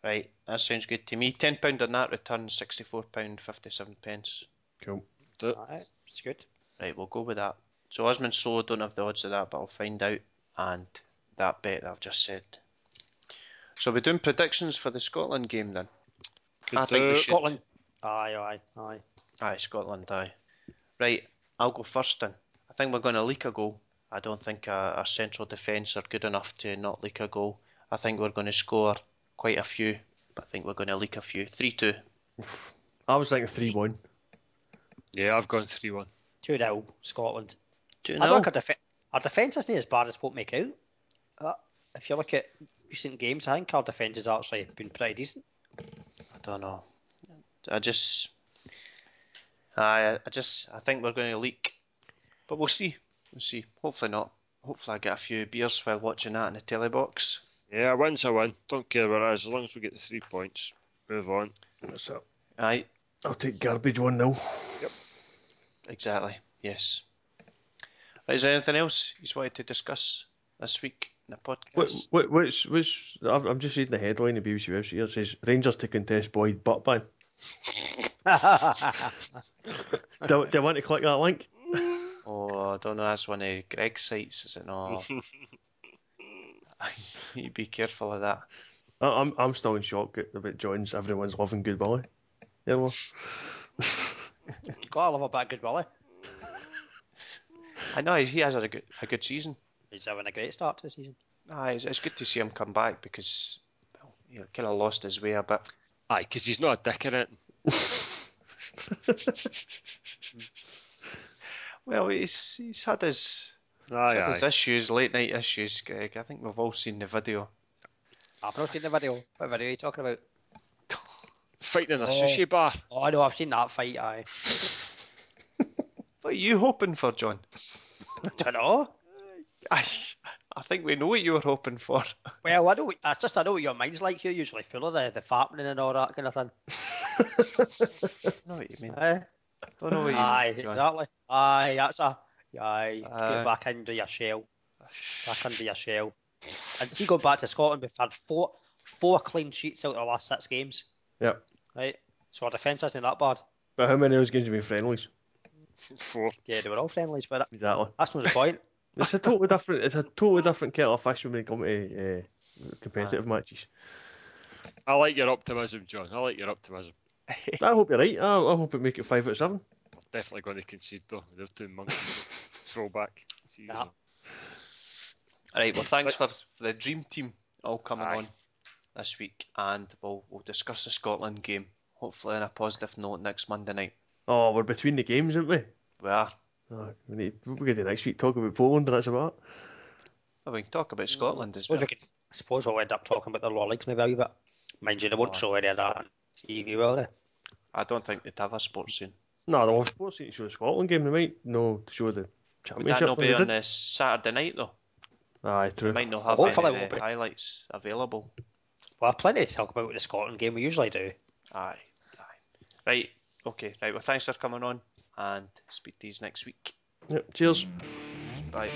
Right, that sounds good to me. Ten pound on that return, sixty-four pound fifty-seven pence. Cool. Aye, it's good. Right, we'll go with that. So Osman Solo don't have the odds of that, but I'll find out. And that bet that I've just said. So we're doing predictions for the Scotland game then. I think we should. Scotland. Aye, aye, aye. Aye, Scotland, aye. Right, I'll go first then. I think we're going to leak a goal. I don't think our, our central defence are good enough to not leak a goal. I think we're going to score quite a few, but I think we're going to leak a few. 3 2. I was thinking 3 1. Yeah, I've gone 3 1. 2 0, Scotland. 2 I don't 0. think our, def- our defence isn't as bad as folk make out. Uh, if you look at recent games, I think our defence has actually been pretty decent. I don't know. I just. I, I just. I think we're going to leak. But we'll see. We'll see. Hopefully not. Hopefully I get a few beers while watching that in the telly box. Yeah, a win's a win. Don't care what it is, as long as we get the three points. Move on. That's it. Aye, I'll take garbage 1 0. Exactly. Yes. Is there anything else you wanted to discuss this week in the podcast? what, what's, what's, I'm I'm just reading the headline of BBC website here. It says Rangers to contest Boyd butt ban. [LAUGHS] do, do I want to click that link? [LAUGHS] Oh, I don't know. That's one of Greg's sites, is it not? [LAUGHS] you be careful of that. I'm I'm still in shock about John's everyone's loving Goodbye. Yeah, well, [LAUGHS] Gotta love a bit of good Willie. I know he he has had a good a good season. He's having a great start to the season. Aye, it's, it's good to see him come back because well, he kind of lost his way a bit. Aye, because he's not a dick in it. Well, he's he's had his, he's Aye, had his issues, late night issues, Greg. I think we've all seen the video. I've not seen the video. What video are you talking about? Fighting in a Oh. sushi bar. Oh, I know, I've seen that fight, aye. [LAUGHS] What are you hoping for, John? I Don't know. I, I think we know what you were hoping for. [LAUGHS] Well, I know. I just I know what your mind's like. You're usually full of the the fappening and all that kind of thing. I [LAUGHS] know what you mean. Uh, don't know what you Aye, mean. John. exactly. Aye, that's a. Aye, Aye. go back into your shell. Back under your shell. And see, going back to Scotland, we've had four four clean sheets out of the last six games. Yep. Right. So our defence isn't that bad. But how many of those games have been friendlies? Four. Yeah, they were all friendlies, but Exactly. that's not the point. It's a totally different. It's a totally different kettle of fish when we come to uh, competitive matches. I like your optimism, John. I like your optimism. [LAUGHS] I hope you're right. I, I hope it make it five out of seven. Definitely going to concede though. They're two monkeys. [LAUGHS] Throwback. Jeez. Nah. Right, well, thanks for, for the dream team all coming Aye. on this week, and we'll we'll discuss the Scotland game. Hopefully, on a positive note next Monday night. Oh, we're between the games, aren't we? We are. Oh, we need, we're going to do next week talk about Poland, and that's about it. Well, we can talk about Scotland I as suppose, well. we could, I suppose we'll end up talking about the lower leagues maybe a wee bit. Mind you, they won't oh. show any of that on TV, will they? I don't think they'd have a Sportscene. No, they'll of course need to show the Scotland game. They might no show the Would championship. that not be on this Saturday night though? Aye, They true. might not have Hopefully any it the highlights available. Well, I have plenty to talk about with the Scotland game. We usually do. Aye, aye. Right, okay, right. Well, thanks for coming on, and speak to you next week. Yep, cheers. Bye.